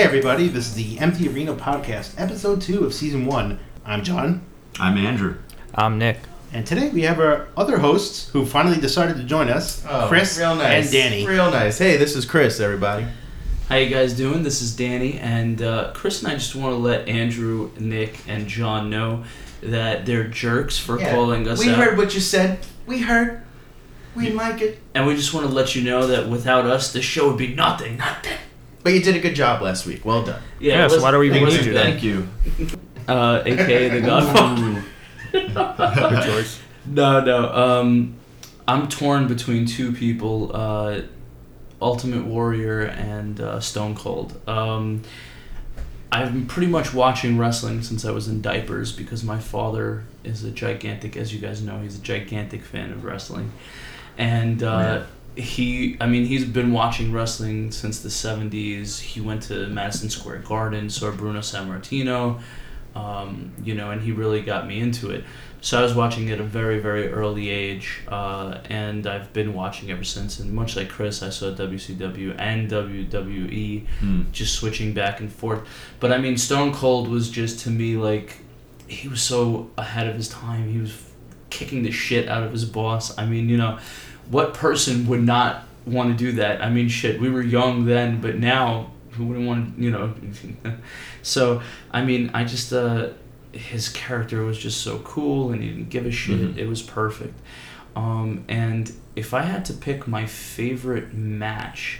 Hey everybody, this is the Empty Arena Podcast, episode 2 of season 1. I'm John, I'm Andrew. I'm Nick. and today we have our other hosts who finally decided to join us, Oh, Chris real nice. and Danny. Real nice. Hey, this is Chris, everybody. How you guys doing? This is Danny, and uh, Chris and I just want to let Andrew, Nick, and John know that they're jerks for calling us we out, heard what you said. We heard. We didn't like it. and we just want to let you know that without us, the show would be nothing. Nothing. But you did a good job last week. Well done. Yeah. Yeah, it so was- why do we it even wasn't need you Thank you. Uh, AKA the Godfather. Good choice. No, no. Um, I'm torn between two people, uh, Ultimate Warrior and uh, Stone Cold. Um, I've been pretty much watching wrestling since I was in diapers because my father is a gigantic, as you guys know, he's a gigantic fan of wrestling, and uh, he, I mean, he's been watching wrestling since the '70s. He went to Madison Square Garden, saw Bruno Sammartino, um, you know, and he really got me into it. So I was watching at a very, very early age, uh, and I've been watching ever since. And much like Chris, I saw WCW and WWE, Hmm. just switching back and forth. But I mean, Stone Cold was just to me like he was so ahead of his time. He was kicking the shit out of his boss. I mean, you know, what person would not want to do that? I mean, shit, we were young then, but now who wouldn't want to, you know? so I mean, I just uh, his character was just so cool, and he didn't give a shit. Mhm. It was perfect. Um, and if I had to pick my favorite match,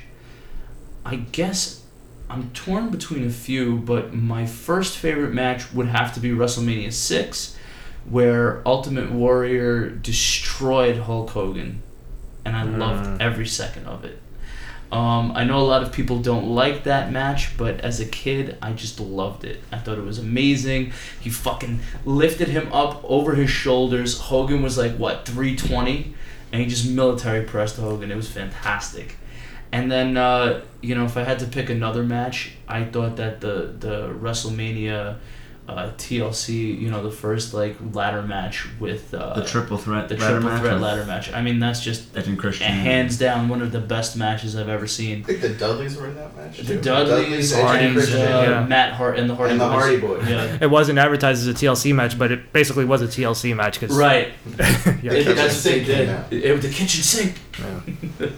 I guess I'm torn between a few, but my first favorite match would have to be WrestleMania 6, where Ultimate Warrior destroyed Hulk Hogan. And I loved Mm. every second of it. Um, I know a lot of people don't like that match, but as a kid, I just loved it. I thought it was amazing. He fucking lifted him up over his shoulders. Hogan was like, what, 320? And he just military pressed Hogan. It was fantastic. And then, uh, you know, if I had to pick another match, I thought that the, the WrestleMania uh, TLC, you know, the first like ladder match with uh, The triple threat the ladder triple match threat ladder match. I mean, that's just Edge and Christian. hands down one of the best matches I've ever seen. I think the Dudleys were in that match. The too. Dudleys Edge and uh, yeah. Matt Hart and the Hardy and the Hardy Boys. Yeah. It wasn't advertised as a TLC match, but it basically was a TLC match because Right. yeah. The It- kitchen that's what they sink did. out. It, was the kitchen sink.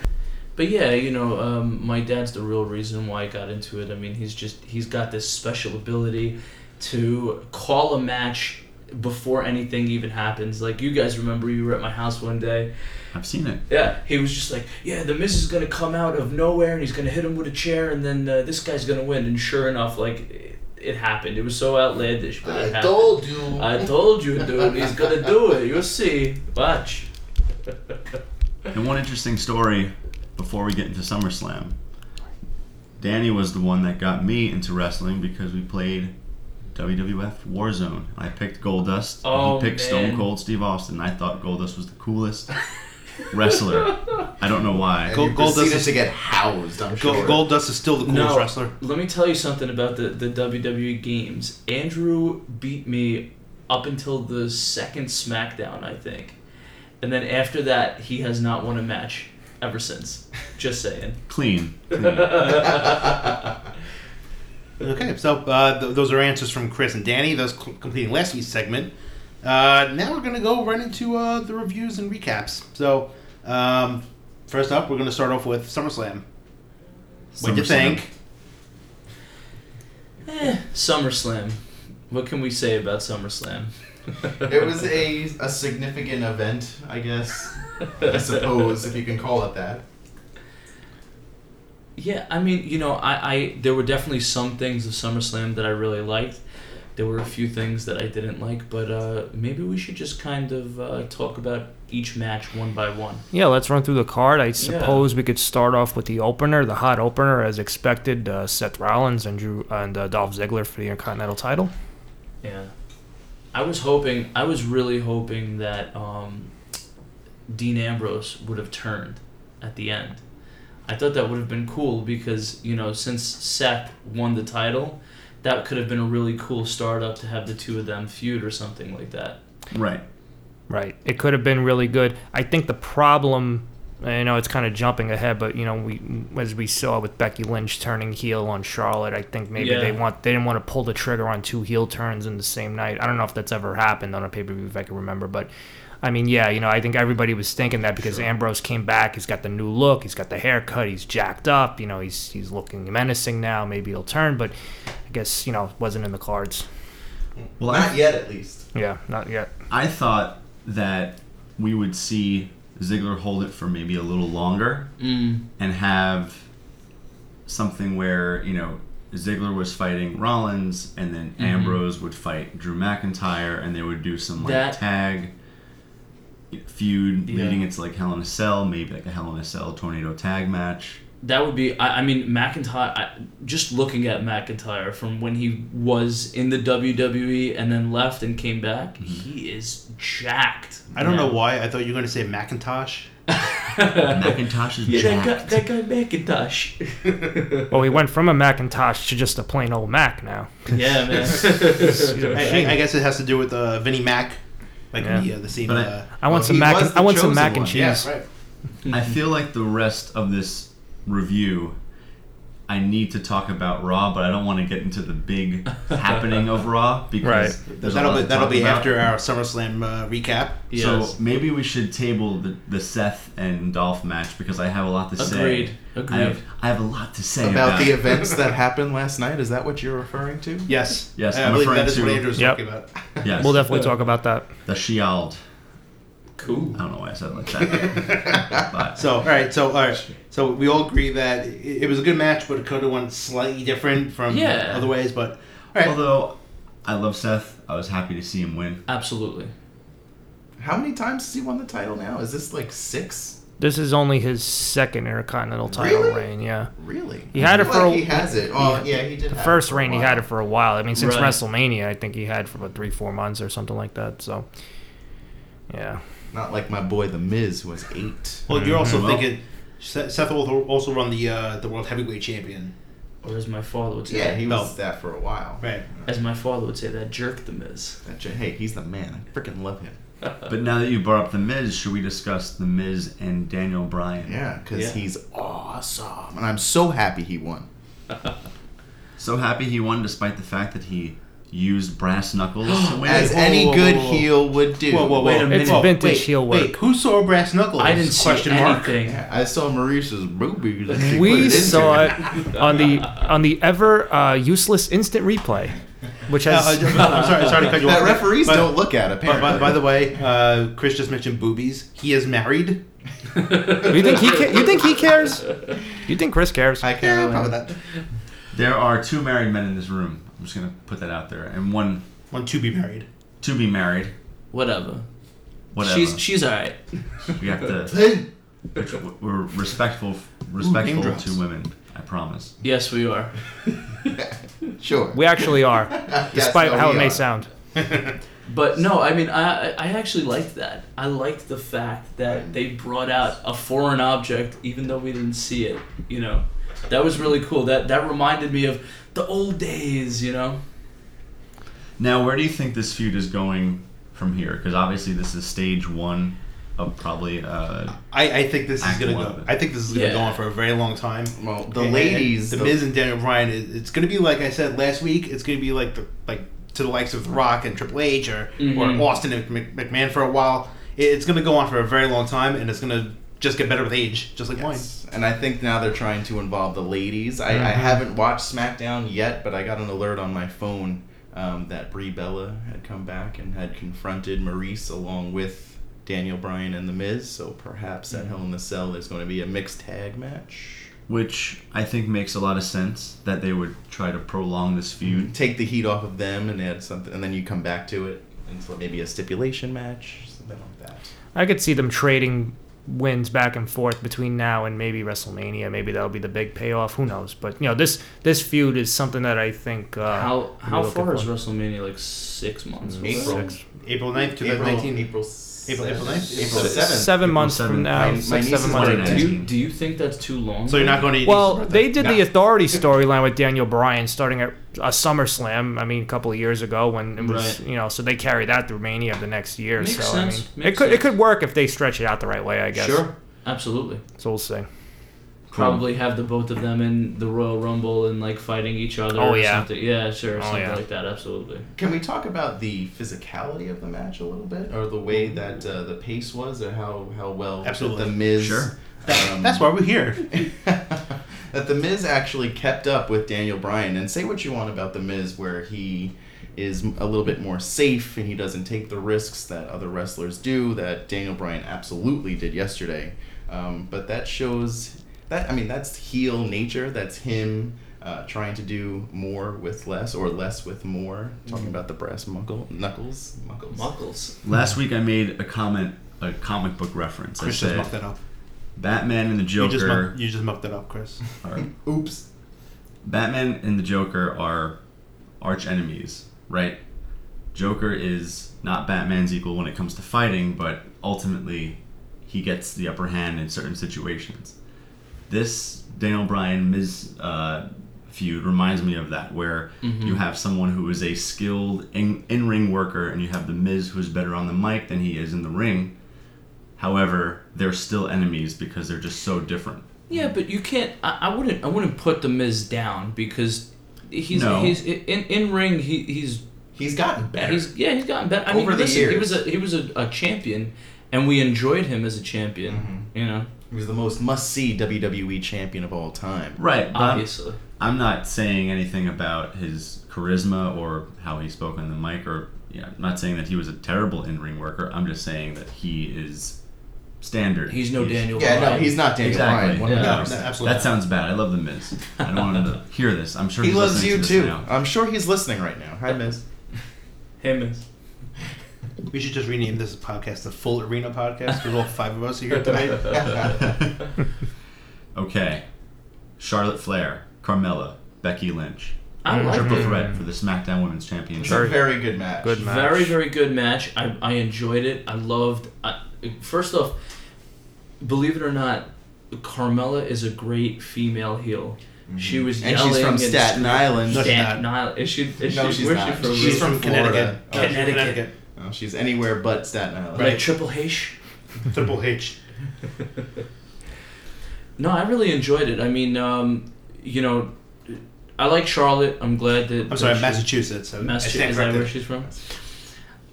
But yeah, you know, um, my dad's the real reason why I got into it. I mean, he's just he's got this special ability to call a match before anything even happens. Like you guys remember, you were at my house one day. I've seen it. Yeah, he was just like, yeah, the Miz is gonna come out of nowhere and he's gonna hit him with a chair, and then uh, this guy's gonna win. And sure enough, like it, it happened. It was so outlandish, but it I happened. told you. I told you, dude. He's gonna do it. You'll see. Watch. And one interesting story before we get into SummerSlam. Danny was the one that got me into wrestling because we played WWF Warzone. I picked Goldust. Oh, and he oh, picked man. Stone Cold Steve Austin. I thought Goldust was the coolest wrestler. I don't know why. And Gold- you Gold proceeded does- to get housed, I'm Gold, sure. Goldust is still the coolest No. wrestler. Let me tell you something about the, the WWE games. Andrew beat me up until the second SmackDown, I think. And then after that, he has not won a match ever since. Just saying. Clean. Clean. Okay, so uh, th- those are answers from Chris and Danny. Those cl- completing last week's segment. Uh, now we're going to go right into uh, the reviews and recaps. So, um, first up, we're going to start off with SummerSlam. What'd you SummerSlam. think? Eh, SummerSlam. What can we say about SummerSlam? it was a, a significant event, I guess. I suppose, if you can call it that. Yeah, I mean, you know, I, I there were definitely some things of SummerSlam that I really liked. There were a few things that I didn't like, but uh, maybe we should just kind of uh, talk about each match one by one. Yeah, let's run through the card. I suppose we could start off with the opener, the hot opener, as expected. Uh, Seth Rollins and Drew and uh, Dolph Ziggler for the Intercontinental title. Yeah, I was hoping, I was really hoping that um, Dean Ambrose would have turned at the end. I thought that would have been cool because you know since Seth won the title, that could have been a really cool start up to have the two of them feud or something like that. Right. Right. It could have been really good. I think the problem I know it's kind of jumping ahead, but you know, we as we saw with Becky Lynch turning heel on Charlotte, I think maybe Yeah. they want they didn't want to pull the trigger on two heel turns in the same night. I don't know if that's ever happened on a pay per view if I can remember, but I mean, yeah, you know, I think everybody was thinking that because Ambrose came back, he's got the new look, he's got the haircut, he's jacked up, you know, he's he's looking menacing now. Maybe he'll turn, but I guess you know, it wasn't in the cards. Well, Not I, yet, at least. Yeah, not yet. I thought that we would see Ziggler hold it for maybe a little longer Mm. and have something where you know Ziggler was fighting Rollins, and then Mhm. Ambrose would fight Drew McIntyre, and they would do some like That- tag feud Yeah. leading into like Hell in a Cell, maybe like a Hell in a Cell tornado tag match. That would be. I, I mean, McIntyre. I, just looking at McIntyre from when he was in the WWE and then left and came back, he is jacked. I don't know why. I thought you were going to say Macintosh. Macintosh is Yeah, that guy, jacked. that guy McIntosh. Well, he went from a Macintosh to just a plain old Mac now. yeah, man. He's a I, machine. I, I guess it has to do with uh, Vinnie Mac, like Yeah. the uh, the scene. But I- uh, I want Well, some mac. And, I want some chosen mac and cheese. yeah, right. I feel like the rest of this review, I need to talk about Raw, but I don't want to get into the big happening of Raw because Right. there's That'll lot be that'll be about. after our SummerSlam uh, recap. Yes. So maybe we should table the, the Seth and Dolph match because I have a lot to say. Agreed. I have, I have a lot to say About about, the events that happened last night, is that what you're referring to? Yes. Yes, I I'm believe referring that is what to- Andrew's Yep. talking about. Yes, We'll definitely talk about that. the Shield. Cool. I don't know why I said it like that. but So all right, so all right, so we all agree that it, it was a good match, but it could have went slightly different from Yeah. other ways. But all right, although I love Seth, I was happy to see him win. Absolutely. How many times has he won the title now? Is this like six? This is only his second Intercontinental title Really? reign. Yeah, Really? He had it for like a- he has it. Oh, yeah, he did. the have first it for a reign he had it for a while. I mean, since Right. WrestleMania, I think he had for about three, four months or something like that. So, yeah, Not like my boy The Miz, who was eight. well, you're also Well- thinking Seth Seth will also run the uh, the world heavyweight champion, Or as my father would say, Yeah, he was No. that for a while. right? as my father would say, that jerk the Miz. That j- hey, he's the man. I freaking love him. But now that you brought up the Miz, should we discuss the Miz and Daniel Bryan? Yeah, because Yeah. he's awesome, and I'm so happy he won. So happy he won, despite the fact that he used brass knuckles to win. As any whoa, good whoa, whoa. heel would do. Whoa, whoa, whoa! Wait a minute. It's Whoa, vintage wait, heel Wait, who saw brass knuckles? I didn't see Question mark. anything. Yeah, I saw Maryse's boobies. and she put we it saw it. it on the on the ever uh, useless instant replay, which has. uh, I'm sorry, sorry to cut you off. That referees But- don't look at it. But by, Apparently. by the way, uh, Chris just mentioned boobies. He is married. you think he ca- you think he cares? You think Chris cares? I Yeah, can't probably really. that. There are two married men in this room. I'm just gonna put that out there, and one One to be married. to be married. Whatever. Whatever. She's she's alright. we have to. We're respectful, respectful drops. to women. I promise. Yes, we are. Sure. We actually are, Yes, despite no, how we it may are. sound. But no, I mean, I I I actually liked that. I liked the fact that they brought out a foreign object, even though we didn't see it. You know, that was really cool. That that reminded me of the old days. You know. Now, where do you think this feud is going from here? Because obviously, this is stage one of probably. Uh, I, I think this is gonna go. I think this is gonna Yeah. go on for a very long time. Well, the And- and ladies, the the- Miz and Daniel Bryan. it- It's gonna be like I said last week. It's gonna be like the like to the likes of The Rock and Triple H or Mhm. or Austin and McMahon for a while. It- It's gonna go on for a very long time, and it's gonna just get better with age, just like wine. Yes. And I think now they're trying to involve the ladies. I, I Mhm. haven't watched SmackDown yet, but I got an alert on my phone um, that Brie Bella had come back and had confronted Maryse along with Daniel Bryan and The Miz. So perhaps at mm-hmm. Hell in the Cell there's going to be a mixed tag match. which I think makes a lot of sense that they would try to prolong this feud. Mm-hmm. Take the heat off of them and add something, and then you come back to it. And so maybe a stipulation match, something like that. I could see them trading wins back and forth between now and maybe WrestleMania. Maybe that'll be the big payoff. Who knows? But you know, this this feud is something that I think. Uh, how how far is. WrestleMania? Like six months. or April. whatever? Six. April 9th, April, 2019. April, April- April 9th? April April 7th. Seven April months 7th. from now, My- my six, niece seven is months. born in Do you do you think that's too long? So you're not going to. eat Well, they did the Nah. authority storyline with Daniel Bryan starting at a SummerSlam. I mean, a couple of years ago when it was, Right. you know, so they carried that through Mania of the next year. Makes so sense. I mean, it Makes could it sense. could work if they stretch it out the right way. I guess. Sure. Absolutely. So we'll see. Probably have the both of them in the Royal Rumble and like fighting each other. Oh, or yeah. Something. Yeah, sure. Oh, something yeah. like that. Absolutely. Can we talk about the physicality of the match a little bit, or the way that uh, the pace was, or how how well Absolutely. the Miz? Sure. um, That's why we're here. that the Miz actually kept up with Daniel Bryan. And say what you want about the Miz, where he is a little bit more safe and he doesn't take the risks that other wrestlers do. That Daniel Bryan absolutely did yesterday. Um, but that shows that I mean that's heel nature. That's him. Uh, trying to do more with less or less with more. Talking about the brass muckle, knuckles, muckles. Muckles. Last week I made a comment, a comic book reference. I Chris just said mucked that up. Batman and the You just, Joker you just mucked that up, Chris. are Oops. Batman and the Joker are arch enemies, right? Joker is not Batman's equal when it comes to fighting, but ultimately he gets the upper hand in certain situations. This Daniel Bryan Miz uh, feud reminds me of that, where Mhm. you have someone who is a skilled in in ring worker, and you have the Miz who's better on the mic than he is in the ring. However, they're still enemies because they're just so different. Yeah, but you can't. I, I wouldn't. I wouldn't put the Miz down because he's No. he's in in ring. He he's He's gotten better. he's yeah he's gotten better. I mean, Over the listen, he was a he was a, a champion, and we enjoyed him as a champion. Mhm. You know, He was the most must-see WWE champion of all time. Right, but I'm- obviously. I'm not saying anything about his charisma or how he spoke on the mic, or yeah, I'm not saying that he was a terrible in-ring worker. I'm just saying that he is standard. He's no Daniel. Bryan. Yeah, no, he's not Daniel Exactly. Bryan. Yeah. No, absolutely. That sounds bad. I love the Miz. I don't want him to hear this. I'm sure He he's loves listening you to this too. now. I'm sure he's listening right now. Hi, Miz. Hey Miz. We should just rename this podcast the Full Arena Podcast because all five of us are here tonight. okay, Charlotte Flair, Carmella, Becky Lynch, I like triple it. threat for the SmackDown Women's Championship. It's a very good match. Good match. Very very good match. I I enjoyed it. I loved. I, first off, believe it or not, Carmella is a great female heel. She was. And yelling she's from Staten. Island. Staten not. Island. Is she? Is No, she? she's Where's not. she from? She's from Connecticut. Florida. Oh, she's Connecticut. Connecticut. Oh, she's anywhere but Staten Island. Like Triple H. Triple H. No, I really enjoyed it. I mean, um, you know, I like Charlotte. I'm glad that. I'm sorry, she- Massachusetts. So I Massachusetts. Is that where she's from?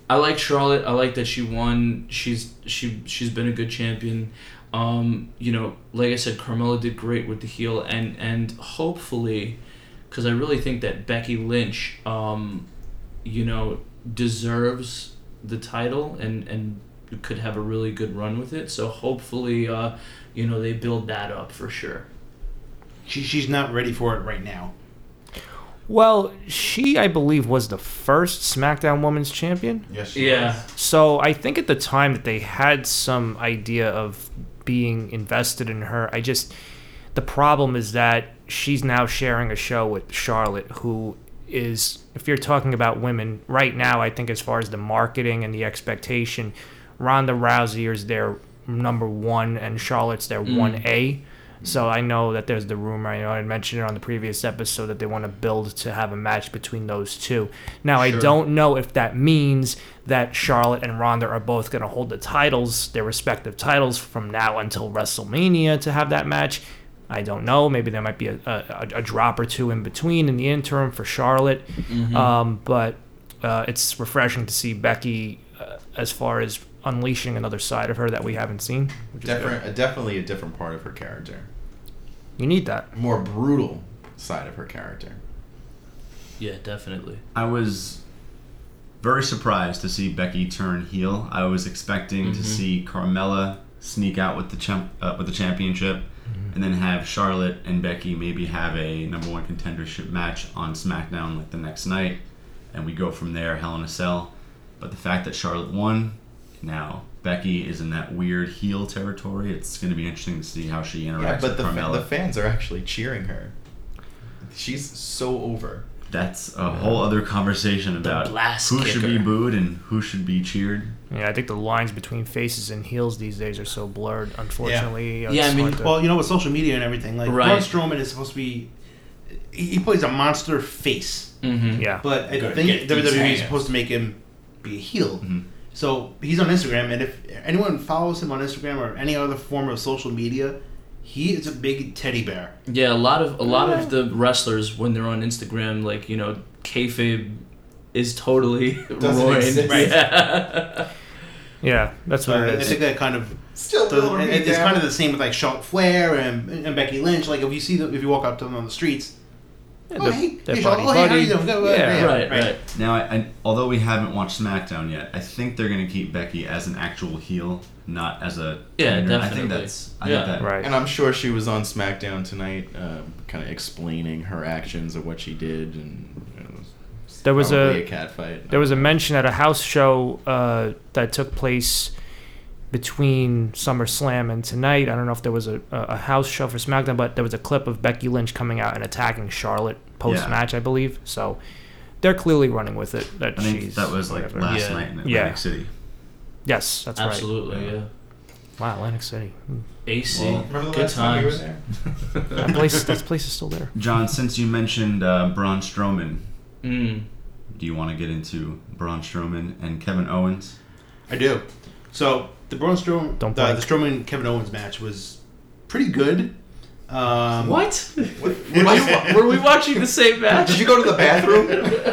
I like Charlotte. I like that she won. She's she she's been a good champion. Um, you know, like I said, Carmella did great with the heel, and and hopefully, because I really think that Becky Lynch, um, you know, deserves the title and and could have a really good run with it. So hopefully, uh, you know, they build that up for sure. She, she's not ready for it right now. Well, she, I believe, was the first SmackDown Women's Champion. Yes, she Yeah. was. So I think at the time that they had some idea of being invested in her, I just the problem is that she's now sharing a show with Charlotte, who is, if you're talking about women right now, I think as far as the marketing and the expectation, Ronda Rousey is their number one, and Charlotte's their Mm. one A. So I know that there's the rumor. I know I mentioned it on the previous episode that they want to build to have a match between those two. Now I don't know if that means that Charlotte and Ronda are both going to hold the titles, their respective titles, from now until WrestleMania to have that match. I don't know. Maybe there might be a, a, a drop or two in between in the interim for Charlotte. Mhm. Um, but uh, it's refreshing to see Becky uh, as far as unleashing another side of her that we haven't seen. Which. Different, uh, definitely a different part of her character. You need that. More brutal side of her character. yeah, definitely. I was very surprised to see Becky turn heel. I was expecting Mhm. to see Carmella sneak out with the champ, uh, with the championship, Mm-hmm. and then have Charlotte and Becky maybe have a number one contendership match on SmackDown like the next night, and we go from there. Hell in a Cell. But the fact that Charlotte won, now Becky is in that weird heel territory. It's going to be interesting to see how she interacts Yeah, but with the, fa- the fans are actually cheering her. She's so over. That's a whole other conversation about blast who should be booed and who should be cheered. Yeah, I think the lines between faces and heels these days are so blurred. Unfortunately, Yeah, I It's mean- to- Well, you know, with social media and everything, like Right. Braun Strowman is supposed to be. He he plays a monster face, Mm-hmm. yeah, but I Good. think Get WWE is supposed to make him be a heel. Mhm. So he's on Instagram, and if anyone follows him on Instagram or any other form of social media, he is a big teddy bear. Yeah, a lot of a lot of the wrestlers when they're on Instagram, like you know, kayfabe is totally Doesn't ruined. exist. Right. Yeah. Yeah, that's So what I it is. think that kind of Still does, building and me it's down. kind of the same with like Charlotte Flair and, and Becky Lynch. Like if you see them, if you walk up to them on the streets, oh they're- hey, they're hey, Charlotte, oh, hey, how buddy. you doing? Go, go, Yeah, right, right. Now, I, I, although we haven't watched SmackDown yet, I think they're going to keep Becky as an actual heel, not as a. Yeah, tweener. I definitely. think that's. I Yeah. think that. Right. And I'm sure she was on SmackDown tonight, um, kind of explaining her actions of what she did, and it was There was a- a cat fight. There was a mention at a house show uh, that took place between SummerSlam and tonight. I don't know if there was a, a a house show for SmackDown, but there was a clip of Becky Lynch coming out and attacking Charlotte post match, I believe. So they're clearly running with it. That I think she's that was like whatever. last Yeah. night in Atlantic Yeah. City. Yes, that's right. Absolutely, yeah. Yeah. Wow, Atlantic City. Hmm. AC, Well- Remember the good last time we were times. there? That place, that place is still there. John, since you mentioned uh, Braun Strowman, Mm. do you want to get into Braun Strowman and Kevin Owens? I do. So the Braun Strowman, Don't the, the. Strowman Kevin Owens match was pretty good. Um, What? What- Were, you, were we watching the same match? Did you go to the bathroom?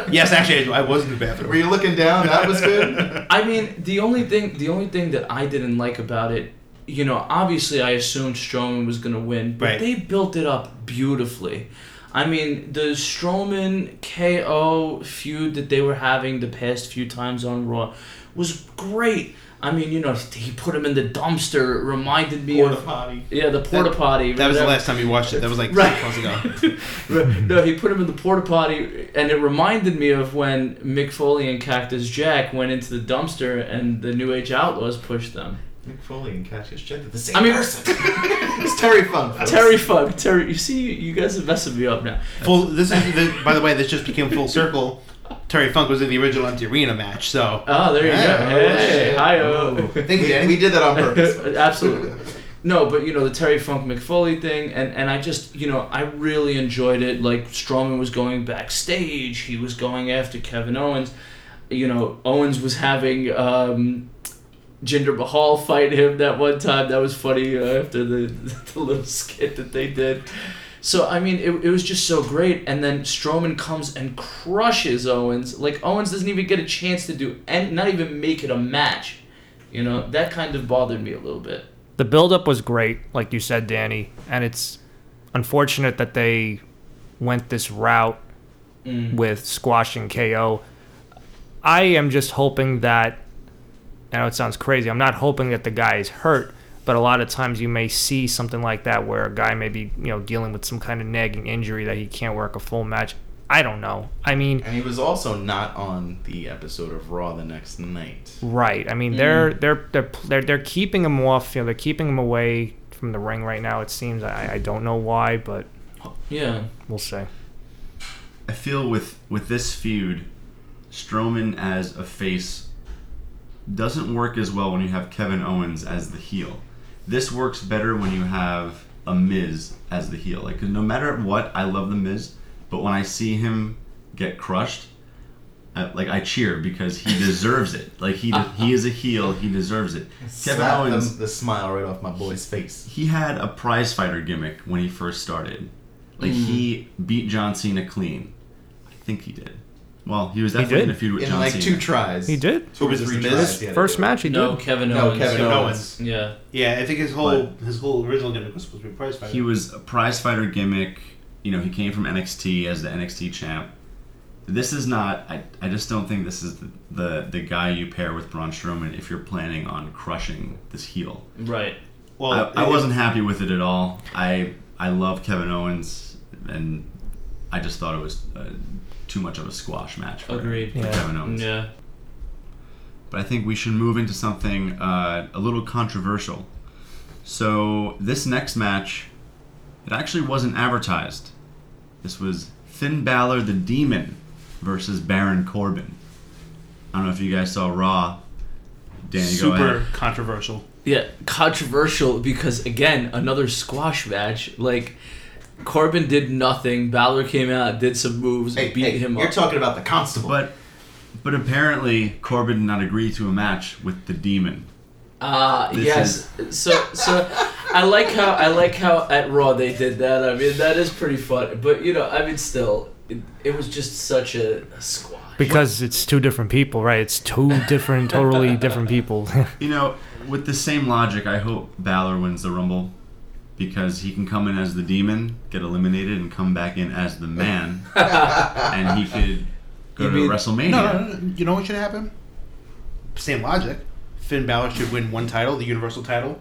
Yes, actually, I, I was in the bathroom. Were you looking down? That was good. I mean, the only thing, the only thing that I didn't like about it, you know, obviously I assumed Strowman was gonna win, but Right. they built it up beautifully. I mean, the Strowman KO feud that they were having the past few times on Raw was great. I mean, you know, he put him in the dumpster. It reminded me Porta of potty. yeah, the porta potty. That was the last time you watched it. That was like Right. six months ago. No, he put him in the porta potty, and it reminded me of when Mick Foley and Cactus Jack went into the dumpster, and the New Age Outlaws pushed them. Mick Foley and Cactus Jack are the same I mean- person. it's Terry Funk. folks. Terry Funk, Terry. You see, you guys are messing me up now. Full. This is. The, by the way, this just became full circle. Terry Funk was in the original Empty Arena match. So Oh, there you Yeah, go. oh, Hey, shit. hi Thank you, We, Danny. we did that on purpose. Absolutely. No, but you know the Terry Funk Mick Foley thing, and and I just you know I really enjoyed it. Like Strowman was going backstage, he was going after Kevin Owens. You know Owens was having um, Jinder Mahal fight him that one time. That was funny uh, after the the little skit that they did. So I mean, it, it was just so great, and then Strowman comes and crushes Owens. Like Owens doesn't even get a chance to do, and not even make it a match. You know that kind of bothered me a little bit. The buildup was great, like you said, Danny, and it's unfortunate that they went this route Mm. with squashing KO. I am just hoping that. I know it sounds crazy. I'm not hoping that the guy is hurt, but a lot of times you may see something like that where a guy may be, you know, dealing with some kind of nagging injury that he can't work a full match. I don't know. I mean, And he was also not on the episode of Raw the next night. Right. I mean, they're they're they're they're they're keeping him off. You know, they're keeping him away from the ring right now. It seems. I I don't know why, but Yeah. we'll see. I feel with with this feud, Strowman as a face doesn't work as well when you have Kevin Owens as the heel. This works better when you have a Miz as the heel. Like 'cause no matter what, I love the Miz, but when I see him get crushed, I, like I cheer because he deserves it. Like he he is a heel, he deserves it. Kevin Owens the, the smile right off my boy's face. he had a prize fighter gimmick when he first started. Like Mm. he beat John Cena clean. I think he did. Well, he was He definitely did? in a feud with In John like Cena. two tries. He did. Two or Was it three Miz? tries. His he had to first do it. match, he No, did. Kevin No, Owens. Kevin Owens. Owens. Yeah. yeah, I think his whole his whole original gimmick was supposed to be a prize fighter. He was a prize fighter gimmick. You know, he came from NXT as the NXT champ. This is not. I, I just don't think this is the, the the guy you pair with Braun Strowman if you're planning on crushing this heel. Right. well, I, I it- wasn't happy with it at all. I I love Kevin Owens, and I just thought it was uh, too much of a squash match for, Agreed. for Yeah. Kevin Owens. Yeah. But I think we should move into something uh, a little controversial. So this next match, it actually wasn't advertised. This was Finn Balor the Demon versus Baron Corbin. I don't know if you guys saw Raw. Danny, go super ahead. controversial. Yeah. Controversial because again, another squash match. Like Corbin did nothing. Balor came out, did some moves, Hey, beat hey, him you're up. talking about the constable. But But apparently, Corbin did not agree to a match with the Demon. Uh This yes. So so I like how I like how at Raw they did that. I mean that is pretty fun. But you know, I mean still it, it was just such a, a squash. Because it's two different people, right? It's two different, totally different people. You know, with the same logic, I hope Balor wins the Rumble because he can come in as the Demon, get eliminated, and come back in as the Man, and he could go You to mean- WrestleMania. No, no, no, you know what should happen? Same logic. Finn Balor should win one title, the Universal title.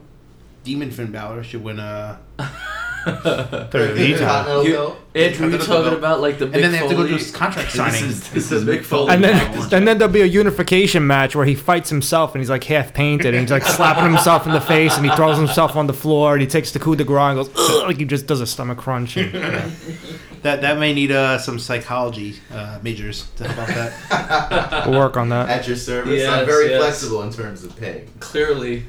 Demon Finn Balor should win uh WWE title. Continental You- Andrew, you Continental talking about like the big and then they have to go Foley- do a contract This signing. is, this The is big Foley. And then, and then there'll be a unification match where he fights himself and he's like half painted and he's like slapping himself in the face and he throws himself on the floor and he takes the coup de grace and goes Ugh, like he just does a stomach crunch. And, that that may need uh, some psychology uh, majors to help out that. we'll work on that. At your service. Yes, I'm very yes. flexible in terms of pay. Clearly.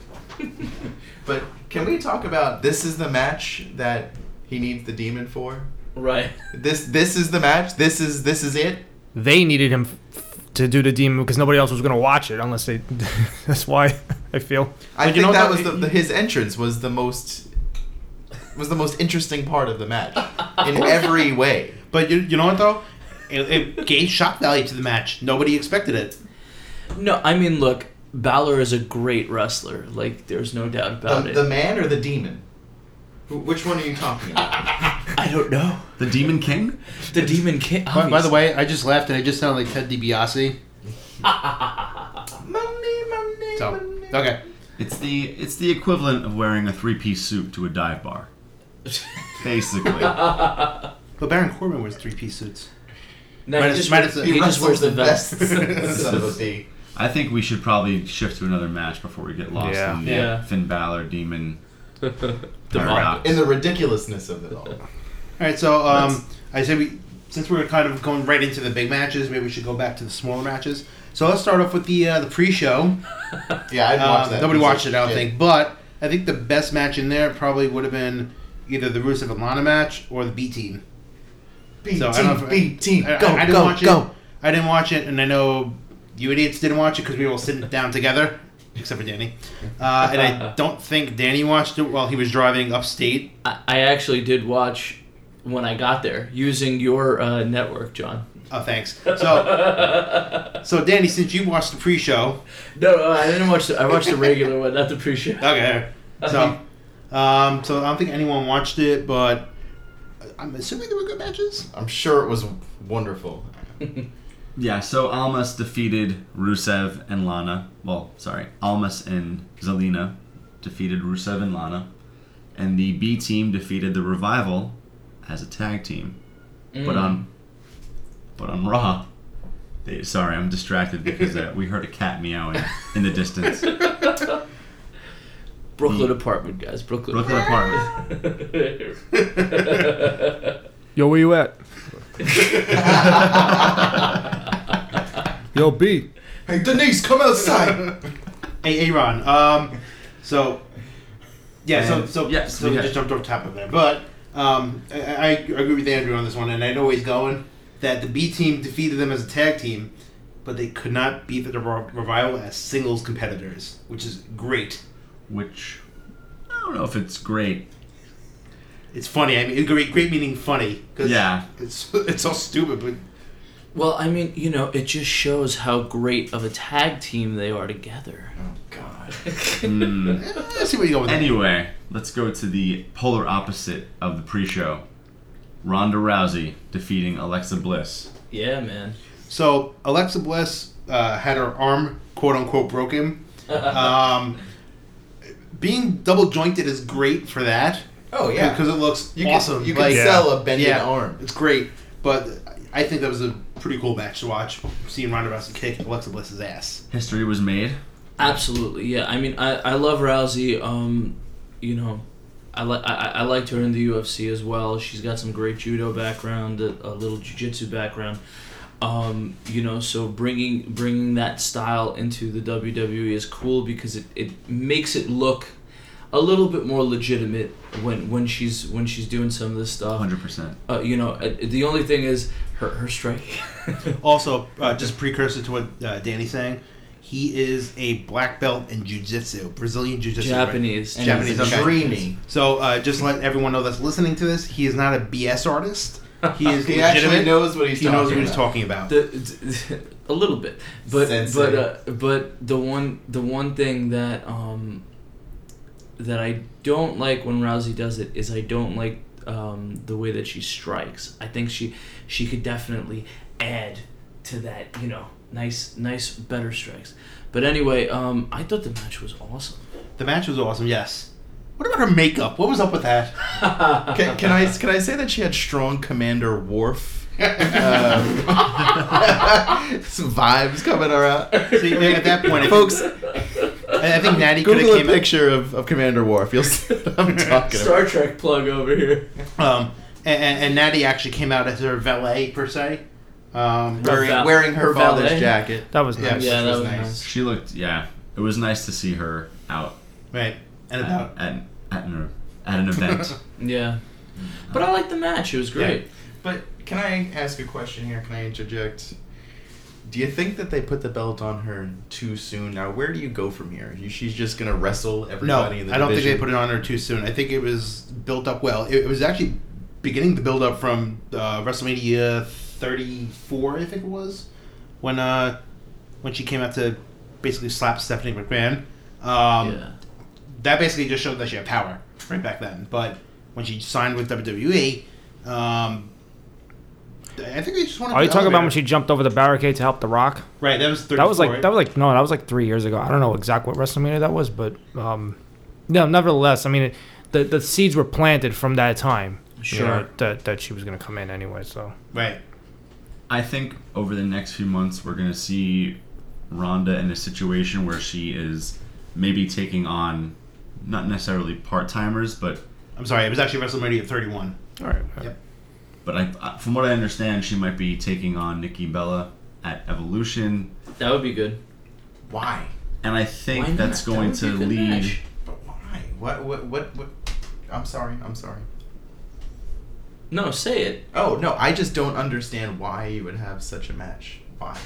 But can we talk about this is the match that he needs the demon for? Right. This this is the match. This is this is it. They needed him f- to do the demon because nobody else was going to watch it unless they. that's why I feel. I But you think know that what, was the, the his entrance was the most was the most interesting part of the match in every way. But you, you know what though? It, it gave shock value to the match. Nobody expected it. No, I mean look, Balor is a great wrestler. Like there's no doubt The, about it. the man or the demon? Which one are you talking about? I don't know. the Demon King? The Demon King. By, by the way, I just laughed and I just sounded like Ted DiBiase. money, money, So money. okay, It's the it's the equivalent of wearing a three piece suit to a dive bar. Basically. but Baron Corbin wears three piece suits. no, minus- he just, minus wears, the- he just wears the best vest. son of a b. I think we should probably shift to another match before we get lost Yeah. in the Yeah. Finn Balor Demon. the In the ridiculousness of it all. All right, so um, I said we since we're kind of going right into the big matches, maybe we should go back to the smaller matches. So let's start off with the uh, the pre-show. Yeah, I'd watch Um, that. Nobody watched it, I don't shit. think. But I think the best match in there probably would have been either the Rusev and Lana match or the B Team. B So I team, don't know if- B team, I, go, I, I didn't go, watch go. it. I didn't watch it, and I know you idiots didn't watch it because we were all sitting down together, except for Danny. Uh, and I don't think Danny watched it while he was driving upstate. I, I actually did watch when I got there using your uh, network, John. Oh, thanks. So, so Danny, since you watched the pre-show, No, no, I didn't watch the. I watched the regular one, not the pre-show. okay. So, um, so I don't think anyone watched it, but I'm assuming there were good matches. I'm sure it was wonderful. Yeah, so Almas defeated Rusev and Lana. Well, sorry, Almas and Zelina defeated Rusev and Lana. And the B team defeated the Revival as a tag team. But Mm. on but on Raw, they sorry, I'm distracted because uh, we heard a cat meowing in the distance. Brooklyn apartment, guys. Brooklyn. Brooklyn apartment. Yo, where you at? Yo, B. Hey, Denise, come outside. Hey, Aaron. Um, so yeah, so And- so yes, so we we just jumped over top of there, but um, I, I agree with Andrew on this one, and I know where he's going. That the B team defeated them as a tag team, but they could not beat the revival as singles competitors, which is great. Which I don't know if it's great. It's funny. I mean, great, great meaning funny. 'cause Yeah. it's it's so stupid, but Well, I mean, you know, it just shows how great of a tag team they are together. oh God. Hmm. eh, let's see where you go with that. Anyway, let's go to the polar opposite of the pre-show. Ronda Rousey defeating Alexa Bliss. Yeah, man. So Alexa Bliss uh, had her arm quote unquote broken. Um, being double jointed is great for that. Oh yeah. because it looks you awesome. Can, you can Like, sell a bended yeah, arm. It's great, but I think that was a pretty cool match to watch. Seeing Ronda Rousey kick Alexa Bliss's ass. History was made. Absolutely, yeah. I mean, I, I love Rousey. Um, you know, I like I, I liked her in the UFC as well. She's got some great judo background, a, a little jiu-jitsu background. Um, you know, so bringing bringing that style into the WWE is cool because it, it makes it look a little bit more legitimate when when she's when she's doing some of this stuff. 100%. Uh, you know, uh, the only thing is her her strike. Also, uh, just precursor to what uh, Danny's saying, he is a black belt in jiu-jitsu, Brazilian jiu-jitsu. right? Japanese. Japanese, he's dreamy. So uh, just let everyone know that's listening to this, he is not a BS artist. He is He legitimate. actually knows what he's he knows what talking he's about. talking about. the, a little bit but Sensei. but uh, but the one the one thing that um that I don't like when Rousey does it is I don't like um, the way that she strikes. I think she she could definitely add to that, you know, nice nice better strikes. But anyway, um, I thought the match was awesome. The match was awesome. Yes. What about her makeup? What was up with that? Can, can I can I say that she had strong Commander Worf um, some vibes coming around? See, at that point, Folks, think, I think Natty could have Google a came. picture of, of Commander Worf. You'll see what I'm talking about. Star Trek plug over here. Um, and, and, and Natty actually came out as her valet per se. Um, Wearing, val- wearing her, her father's valet? jacket. That was Yeah. nice. Yeah, that was was nice. nice. She looked, yeah. It was nice to see her out right. And at, about at, at, an, at an event. Yeah, but I liked the match. It was great. But can I ask a question here? Can I interject? Do you think that they put the belt on her too soon? Now, where do you go from here? She's just gonna wrestle no, everybody in the I don't think they put it on her too soon. I think it was built up well. It, it was actually beginning to build up from uh, WrestleMania 34, I think it was, when uh, when she came out to basically slap Stephanie McMahon. Um, yeah. that basically just showed that she had power right back then. But when she signed with WWE, um, I think they just wanted. Are you talking about when she jumped over the barricade to help The Rock? Right, that was 34, That was like right? that was like no, that was like three years ago. I don't know exactly what WrestleMania that was, but um, no, nevertheless, I mean, it, the the seeds were planted from that time. you Sure. know, that that she was gonna come in anyway. So right. I think over the next few months, we're going to see Ronda in a situation where she is maybe taking on not necessarily part timers, but I'm sorry, it was actually WrestleMania 31. all right, Yep. But I, I- from what I understand, she might be taking on Nikki Bella at Evolution, That would be good. Why? and I think Why that's That going would be a to lead. match. But why? What? What? What? What? I'm sorry. I'm sorry. No, say it. Oh no, I just don't understand why you would have such a match. Why?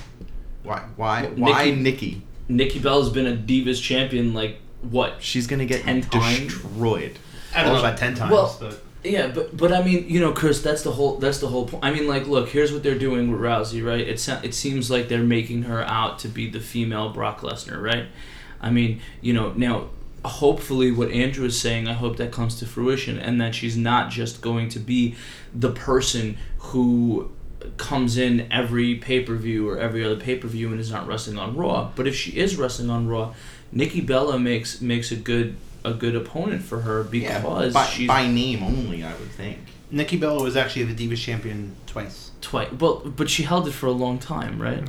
Why? Why? Well, why Nikki- Nikki? Nikki Bella's been a Divas champion like what? She's gonna get 10 times? destroyed. I don't know about 10 times. Well- but Yeah, but but I mean, you know, Chris, that's the whole that's the whole point. I mean, like, look, here's what they're doing with Rousey, right? It se- it seems like they're making her out to be the female Brock Lesnar, right? I mean, you know, now hopefully what Andrew is saying, I hope that comes to fruition and that she's not just going to be the person who comes in every pay-per-view or every other pay-per-view and is not wrestling on Raw. But if she is wrestling on Raw, Nikki Bella makes makes a good a good opponent for her because by, she's by name only, I would think. Nikki Bella was actually the Divas champion twice. twice. Well, but she held it for a long time, right?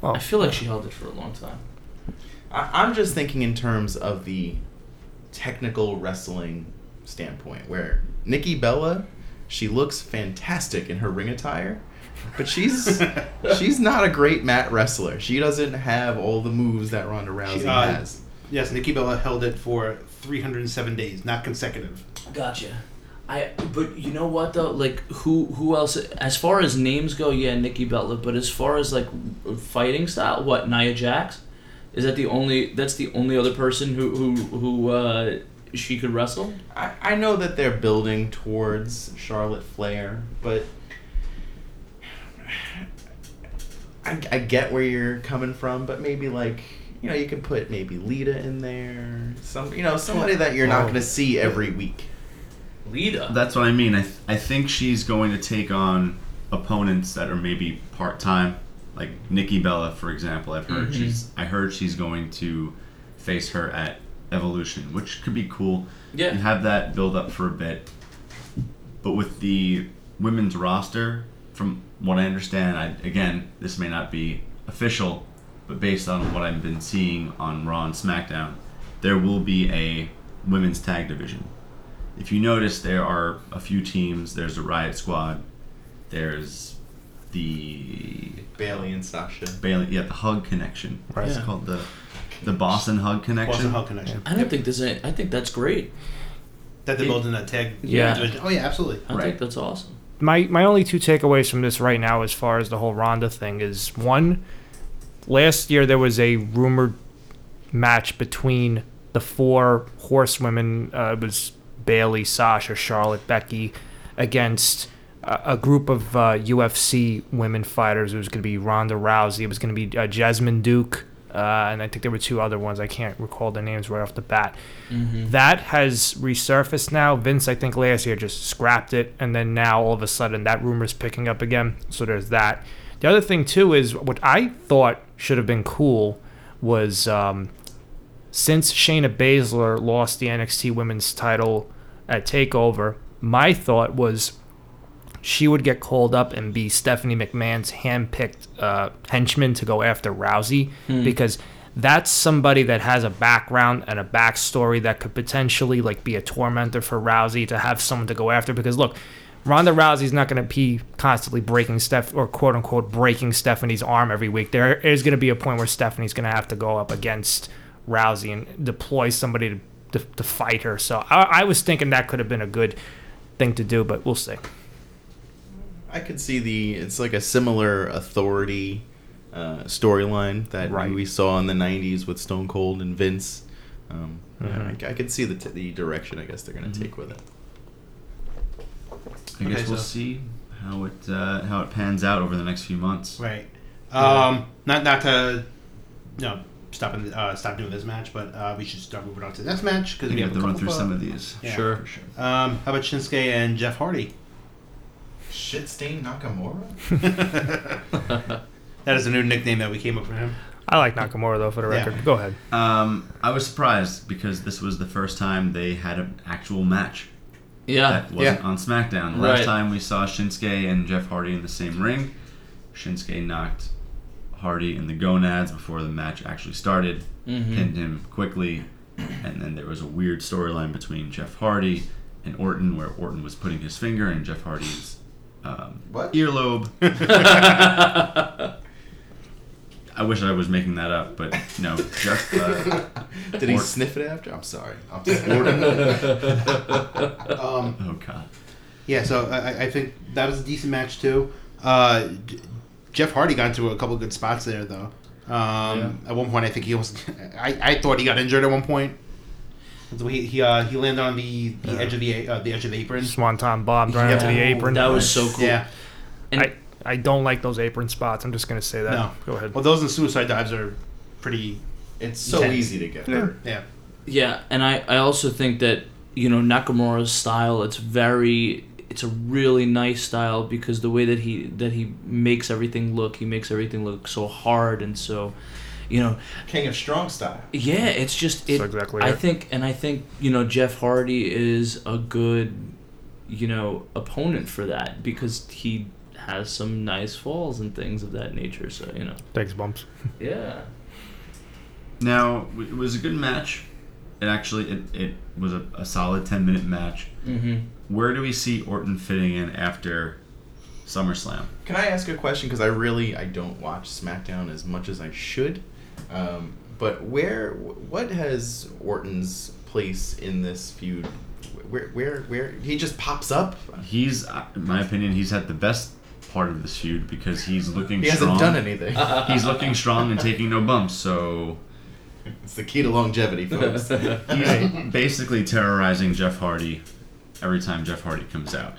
well, I feel like she held it for a long time. I, I'm just thinking in terms of the technical wrestling standpoint, where Nikki Bella, she looks fantastic in her ring attire, but she's she's not a great mat wrestler. She doesn't have all the moves that Ronda Rousey She, uh, has. Yes, Nikki Bella held it for 307 days, not consecutive. Gotcha. I but you know what though like who who else as far as names go yeah Nikki Bella but as far as like fighting style what Nia Jax is that the only that's the only other person who who who uh, she could wrestle I, I know that they're building towards Charlotte Flair, but I, I get where you're coming from, but maybe like you know you could put maybe Lita in there, some you know somebody that you're not Oh. going to see every week. Lita That's what I mean. I, th- I think she's going to take on opponents that are maybe part time, like Nikki Bella, for example. I've heard Mhm. she's I heard she's going to face her at Evolution, which could be cool. and yeah have that build up for a bit. But with the women's roster, from what I understand, I, again, this may not be official, but based on what I've been seeing on Raw and SmackDown, there will be a women's tag division. If you notice, there are a few teams. There's the Riot Squad. There's the Bayley and Sasha. Bayley, yeah, the Hug Connection. Right. It's called the the Boss 'n' Hug connection. Boss 'n' Hug connection. I don't Yep. think there's any, I think that's great. that they're building that tag. Yeah. division. Oh yeah, absolutely. I Right. think that's awesome. my my only two takeaways from this right now, as far as the whole Ronda thing, is one. Last year there was a rumored match between the four horsewomen. Uh, it was Bayley, Sasha, Charlotte, Becky, against a, a group of uh, UFC women fighters. It was going to be Ronda Rousey. It was going to be uh, Jessamyn Duke. Uh, and I think there were two other ones. I can't recall the names right off the bat. That has resurfaced now. Vince, I think last year just scrapped it, and then now all of a sudden that rumor is picking up again. So there's that. The other thing too is what I thought should have been cool was um, since Shayna Baszler lost the NXT Women's title at Takeover, my thought was she would get called up and be Stephanie McMahon's handpicked uh, henchman to go after Rousey because that's somebody that has a background and a backstory that could potentially like be a tormentor for Rousey to have someone to go after. Because look, Ronda Rousey's not going to be constantly breaking Steph or quote unquote breaking Stephanie's arm every week. There is going to be a point where Stephanie's going to have to go up against Rousey and deploy somebody to, to, to fight her. So I, I was thinking that could have been a good thing to do, but we'll see. I could see the it's like a similar authority uh, storyline that Right. we saw in the '90s with Stone Cold and Vince. Um, yeah, Mhm. I, I could see the, t- the direction I guess they're going to take with it. I guess Okay, we'll so- see how it uh, how it pans out over the next few months. Right. Um, not not to, you know, stop in, uh, stop doing this match, but uh, we should start moving on to the next match because We we have have to a run couple through of, some of these. Yeah. Sure. For sure. Um, how about Shinsuke and Jeff Hardy? Shit stain Nakamura. That is a new nickname that we came up with for him. I like Nakamura though, for the Yeah. record. Go ahead. Um, I was surprised because this was the first time they had an actual match Yeah. that wasn't Yeah. on SmackDown. The Last Right. time we saw Shinsuke and Jeff Hardy in the same ring, Shinsuke knocked Hardy in the gonads before the match actually started, Mhm. pinned him quickly, and then there was a weird storyline between Jeff Hardy and Orton where Orton was putting his finger in Jeff Hardy's um, What? earlobe. I wish I was making that up, but no. Jeff, uh, Did he Or- sniff it after? I'm sorry. I'm sorry. Um, oh god. yeah, so I, I- I think that was a decent match too. Uh, Jeff Hardy got into a couple good spots there though. Um, At one point, I think he was. I, I thought he got injured at one point. So he he, uh, he landed on the, the edge of the uh, the edge of the apron. Swanton bombed right Yeah. into the apron. That was so cool. Yeah. And I, I don't like those apron spots. I'm just gonna say that. No. Go ahead. Well, those and suicide dives are pretty. It's so Intense. easy to get Yeah. hurt. Yeah. Yeah, and I, I also think that you know Nakamura's style it's very it's a really nice style because the way that he that he makes everything look he makes everything look so hard and so you know King of Strong Style. yeah it's just it That's exactly I it. think and I think you know Jeff Hardy is a good you know opponent for that because he has some nice falls and things of that nature so you know Thanks, bumps. yeah Now it was a good match. It actually it, it was a, a solid ten minute match. mm-hmm. Where do we see Orton fitting in after SummerSlam? Can I ask a question? Because I really I don't watch SmackDown as much as I should. Um, but where what has Orton's place in this feud? Where where where he just pops up? He's, uh, in my opinion, he's had the best part of this feud because he's looking He strong. hasn't done anything. He's looking strong and taking no bumps. So it's the key to longevity, folks. he's basically terrorizing Jeff Hardy every time Jeff Hardy comes out.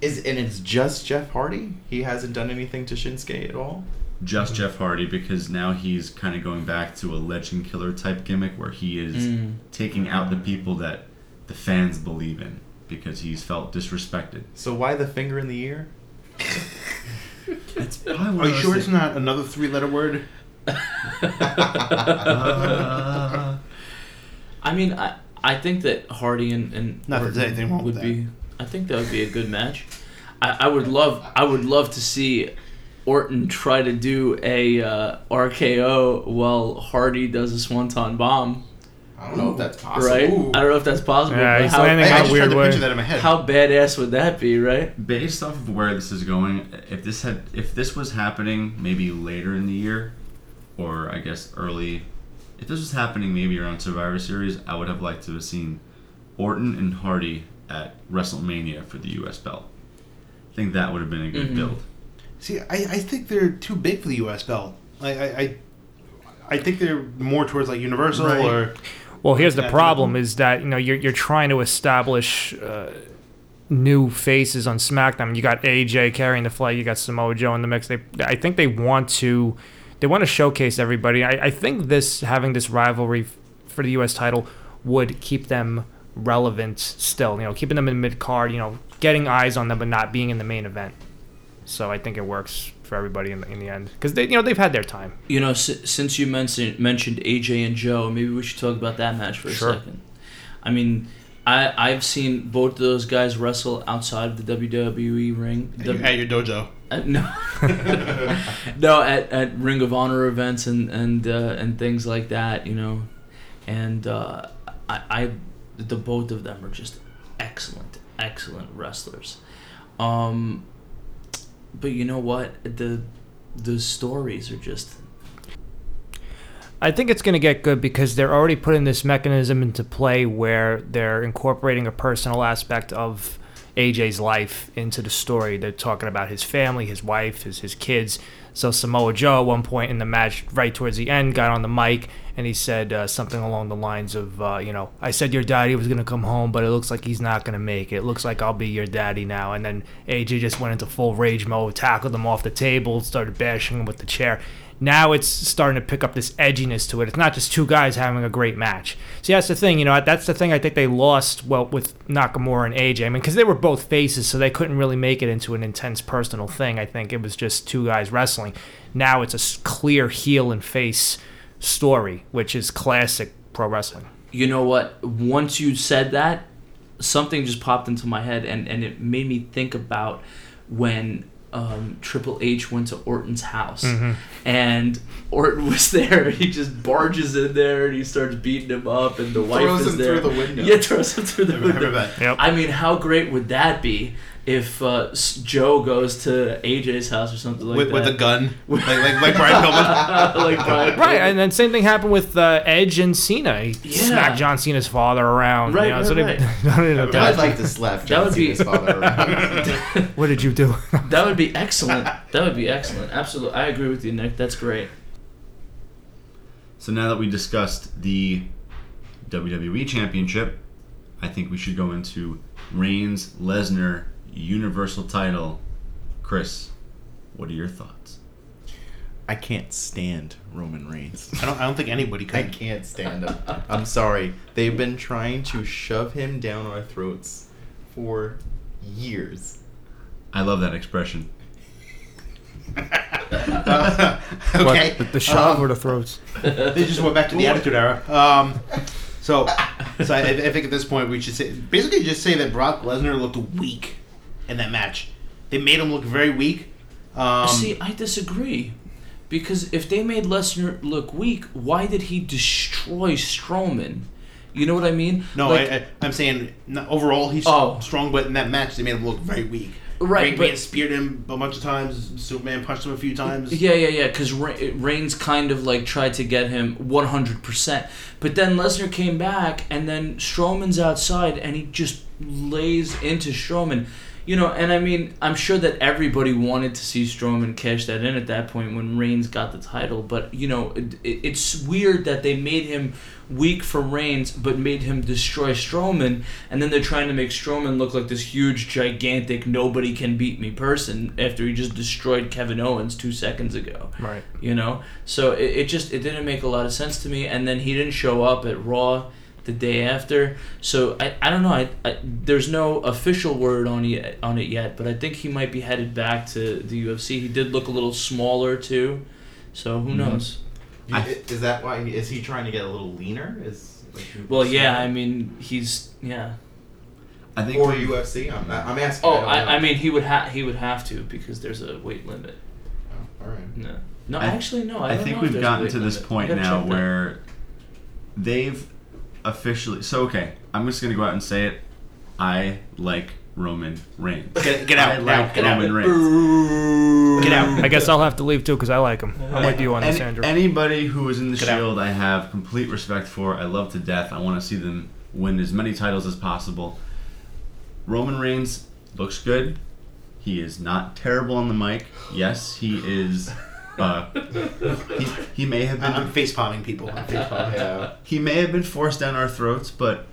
Is and it's just Jeff Hardy. He hasn't done anything to Shinsuke at all. Just Jeff Hardy because now he's kind of going back to a legend killer type gimmick where he is Mm. taking out the people that the fans believe in because he's felt disrespected. So why the finger in the ear? It's probably one Are of you those sure it's things- not another three letter word? Uh, I mean, I I think that Hardy and, and Not that there's anything wrong would with be. I think that would be a good match. I, I would love I would love to see Orton try to do a uh, RKO while Hardy does a swanton bomb. I don't know if that's possible. Right? Ooh. I don't know if that's possible. Yeah, he's how, I, landing I in just weird tried to way. picture that in my head. how badass would that be, right? based off of where this is going, if this had if this was happening maybe later in the year, or I guess early if this was happening maybe around Survivor Series, I would have liked to have seen Orton and Hardy at WrestleMania for the U.S. belt. I think that would have been a good Mhm. build. See, I, I think they're too big for the U.S. belt. I, I, I, I think they're more towards like Universal Right. or Well, here's the problem: is that you know you're you're trying to establish uh, new faces on SmackDown. You got AJ carrying the flag. You got Samoa Joe in the mix. They, I think they want to, they want to showcase everybody. I, I think this having this rivalry for the U.S. title would keep them relevant still. You know, keeping them in mid card. You know, getting eyes on them, but not being in the main event. So I think it works for everybody in the, in the end because they, you know, they've had their time. You know, s- since you mentioned mentioned AJ and Joe, maybe we should talk about that match for a Sure. second. I mean, I I've seen both of those guys wrestle outside of the WWE ring. at your, at your dojo. Uh, no, no, at, at Ring of Honor events and and uh, and things like that, you know, and uh, I, I, the both of them are just excellent, excellent wrestlers. Um, but you know what? The the stories are just I think it's going to get good because they're already putting this mechanism into play where they're incorporating a personal aspect of AJ's life into the story. They're talking about his family, his wife, his his kids. So Samoa Joe, at one point in the match, right towards the end, got on the mic and he said uh, something along the lines of, uh, you know, I said your daddy was going to come home, but it looks like he's not going to make it. It looks like I'll be your daddy now. And then AJ just went into full rage mode, tackled him off the table, started bashing him with the chair now it's starting to pick up this edginess to it. It's not just two guys having a great match. See, that's the thing, you know, that's the thing I think they lost, well, with Nakamura and AJ. I mean, because they were both faces, so they couldn't really make it into an intense personal thing. I think it was just two guys wrestling. Now it's a clear heel and face story, which is classic pro wrestling. you know what? Once you said that, something just popped into my head, and, and it made me think about when um, Triple H went to Orton's house, Mm-hmm. and Orton was there. He just barges in there and he starts beating him up, and the wife Throws is him there. through the window. Yeah, throws him through the I remember window. that. Yep. I mean, how great would that be if uh, Joe goes to AJ's house or something like with, that? with a gun, like like, like Brian Pillman. like Brian Right, and then same thing happened with uh, Edge and Cena. He Yeah. smacked John Cena's father around. Right, you know, right, so they- right. I don't know, I'd like to slap That John would be- Cena's father around. what did you do? That would be excellent. That would be excellent. Absolutely, I agree with you, Nick. That's great. So now that we discussed the WWE Championship, I think we should go into Reigns Lesnar Universal Title. Chris, what are your thoughts? I can't stand Roman Reigns. I don't I don't think anybody I can't stand him. I'm sorry. They've been trying to shove him down our throats for years. I love that expression. Uh, okay. What, the, the shove Um, or the throats? they just went back to the Attitude Era. Um, so, so I, I think at this point we should say basically just say that Brock Lesnar looked weak in that match. They made him look very weak. Um, See, I disagree. Because if they made Lesnar look weak, why did he destroy Strowman? You know what I mean? no, Like- I, I, I'm saying overall he's Oh. strong, but in that match they made him look very weak. Right, Reigns but- speared him a bunch of times. Superman punched him a few times. Yeah, yeah, yeah. Because Reigns kind of like tried to get him 100%. But then Lesnar came back, and then Strowman's outside, and he just lays into Strowman. You know, and I mean, I'm sure that everybody wanted to see Strowman cash that in at that point when Reigns got the title. But, you know, it, it, it's weird that they made him weak for Reigns, but made him destroy Strowman. And then they're trying to make Strowman look like this huge, gigantic, nobody can beat me person after he just destroyed Kevin Owens two seconds ago Right. you know so it, it just it didn't make a lot of sense to me and then he didn't show up at raw the day after so i, I don't know I, I there's no official word on it on it yet but i think he might be headed back to the ufc he did look a little smaller too so who Mhm. knows You- I- is that why? Is he trying to get a little leaner? Is like well yeah said? i mean he's yeah I think or UFC? I'm, I'm asking. oh don't. I, I mean he would have he would have to because there's a weight limit Oh, all right. no no I- actually no i, I don't think know we've there's gotten to this limit. Point now check that. where they've officially. So okay, I'm just gonna go out and say it. I like Roman Reigns. Get, get out I now. like Get out. Roman Reigns. Get out. I guess I'll have to leave too because I like him. I'm with you on this, Andrew. Anybody who is in the Get out. Shield, I have complete respect for. I love to death. I want to see them win as many titles as possible. Roman Reigns looks good. He is not terrible on the mic. Yes, he is. Uh, he, he may have been I'm face palming people. I'm face palming. Yeah. he may have been forced down our throats, but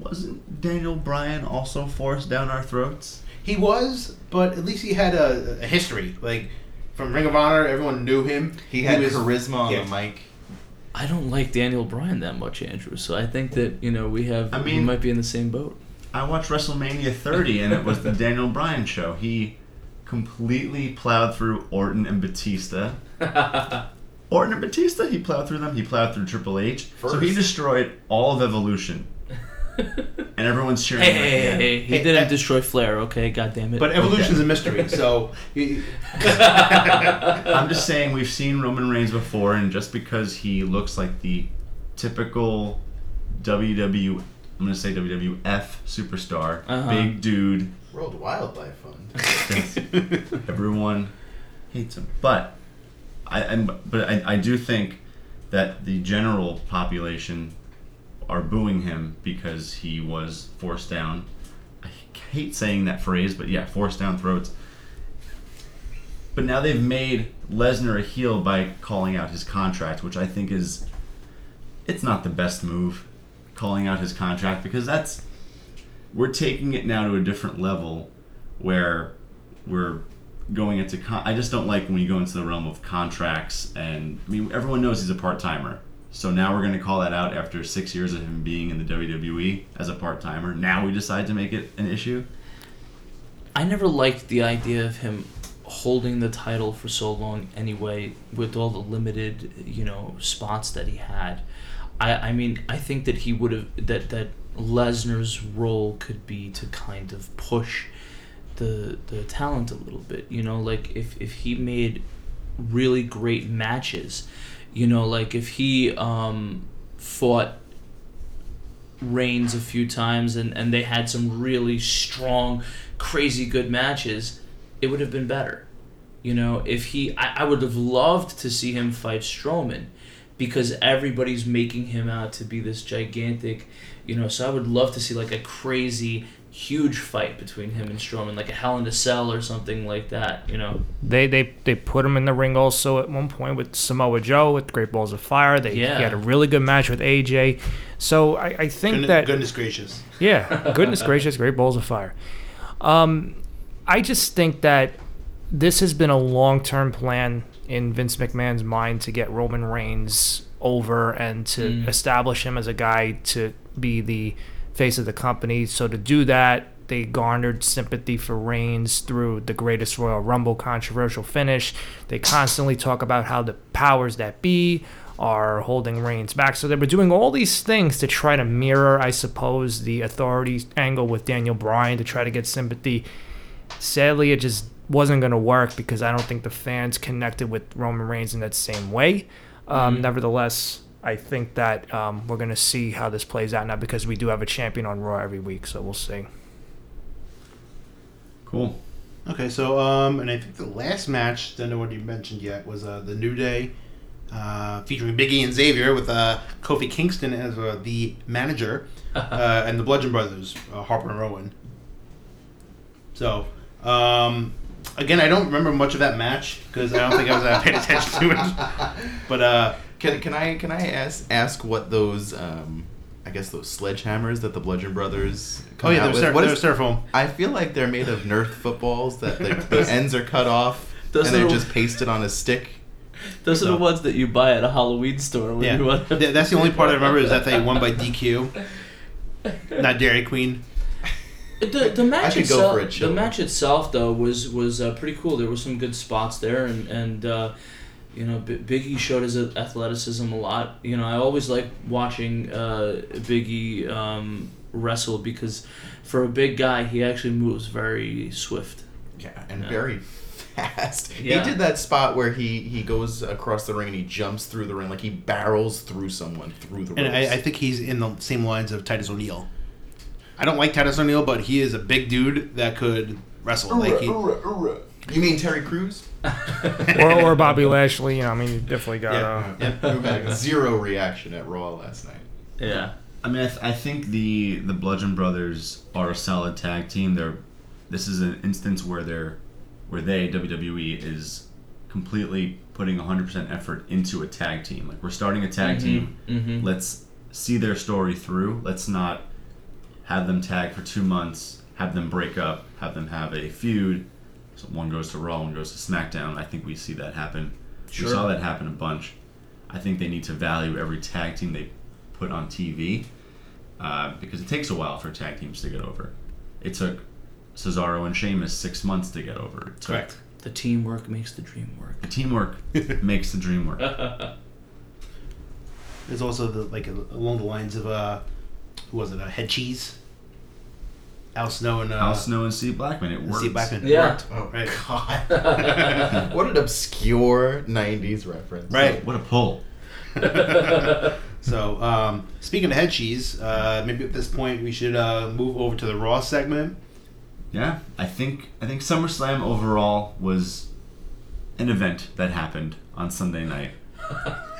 wasn't Daniel Bryan also forced down our throats? He was, but at least he had a, a history. Like from Ring of Honor, everyone knew him. He had was- charisma on yeah. the mic. I don't like Daniel Bryan that much, Andrew. So I think that you know we have. I mean, we might be in the same boat. I watched WrestleMania 30, and it was the Daniel Bryan show. He completely plowed through Orton and Batista. Orton and Batista, he plowed through them. He plowed through Triple H. So he destroyed all of Evolution. and everyone's cheering. Hey, him hey, hey, hey! He Hey, didn't destroy Flair, okay? God damn it! But evolution's a mystery, so you- I'm just saying we've seen Roman Reigns before, and just because he looks like the typical WW, I'm gonna say WWF superstar, Uh-huh. big dude, World Wildlife Fund. Everyone hates him. But I, I'm, but I, I do think that the general population are booing him because he was forced down. I hate saying that phrase, but yeah, forced down throats. But now they've made Lesnar a heel by calling out his contract, which I think is it's not the best move calling out his contract because that's we're taking it now to a different level where we're going into con- I just don't like when you go into the realm of contracts and I mean everyone knows he's a part-timer. So now we're going to call that out after 6 years of him being in the WWE as a part-timer. Now we decide to make it an issue. I never liked the idea of him holding the title for so long anyway, with all the limited, you know, spots that he had. I, I mean, I think that he would have that that Lesnar's role could be to kind of push the the talent a little bit. You know, like if if he made really great matches, you know, like if he um, fought Reigns a few times and, and they had some really strong, crazy good matches, it would have been better. You know, if he, I, I would have loved to see him fight Strowman because everybody's making him out to be this gigantic, you know, so I would love to see like a crazy, huge fight between him and Strowman, like a Hell in a Cell or something like that, you know. They they they put him in the ring also at one point with Samoa Joe with Great Balls of Fire. They Yeah. he had a really good match with AJ. So I, I think goodness, that goodness gracious. yeah, goodness gracious, Great Balls of Fire. Um, I just think that this has been a long term plan in Vince McMahon's mind to get Roman Reigns over and to Mm. establish him as a guy to be the face of the company. So to do that, they garnered sympathy for Reigns through the greatest Royal Rumble controversial finish. They constantly talk about how the powers that be are holding Reigns back. So they were doing all these things to try to mirror, I suppose, the authority angle with Daniel Bryan to try to get sympathy. Sadly, it just wasn't going to work because I don't think the fans connected with Roman Reigns in that same way. Um, Nevertheless, I think that um, we're going to see how this plays out now because we do have a champion on Raw every week, so we'll see. Cool. Okay, so um, and I think the last match, don't know what you mentioned yet, was uh, the New Day, uh, featuring Biggie and Xavier with uh, Kofi Kingston as uh, the manager, uh, and the Bludgeon Brothers, uh, Harper and Rowan. So, um, again, I don't remember much of that match because I don't think I was uh, paying attention to it. But uh, Can, can I can I ask ask what those um I guess those sledgehammers that the Bludgeon Brothers oh yeah, out they're, with? styro- What they're is- styrofoam. I feel like they're made of Nerf footballs that the, the ends are cut off Those and they're little- just pasted on a stick. Those are the ones that you buy at a Halloween store. When Yeah, you want Th- that's the only part I remember is that they won by DQ, not Dairy Queen. The, the match could go itself, for a chill. the match itself though was was uh, pretty cool. There were some good spots there, and and uh, you know B- Biggie showed his athleticism a lot. You know I always like watching uh, Biggie um, wrestle because for a big guy he actually moves very swift. Yeah, and Yeah. very fast. Yeah. He did that spot where he he goes across the ring and he jumps through the ring like he barrels through someone through the ring. And. I, I think he's in the same lines of Titus O'Neil. I don't like Titus O'Neil, but he is a big dude that could wrestle. Like he, You mean Terry Crews? or, or Bobby Lashley. You know, I mean, you definitely got. Uh, yeah. Who had zero reaction at Raw last night. Yeah. I mean, I, th- I think the the Bludgeon Brothers are a solid tag team. They're this is an instance where they're where they WWE is completely putting 100% effort into a tag team. Like we're starting a tag team. Mm-hmm. Let's see their story through. Let's not have them tag for two months, have them break up, have them have a feud. So one goes to Raw, one goes to SmackDown. I think we see that happen. Sure. We saw that happen a bunch. I think they need to value every tag team they put on TV uh, because it takes a while for tag teams to get over. It took Cesaro and Sheamus six months to get over. It took Correct. The teamwork makes the dream work. The teamwork makes the dream work. There's also the like along the lines of uh, who was it? Uh, Head Cheese. Al Snow and uh, Al Snow and Steve Blackman, it and works. Steve Blackman. Yeah. Worked. Oh Right. God! what an obscure '90s reference. Right. What a pull. So, um, speaking of head cheese, uh, maybe at this point we should uh, move over to the Raw segment. Yeah, I think I think SummerSlam overall was an event that happened on Sunday night.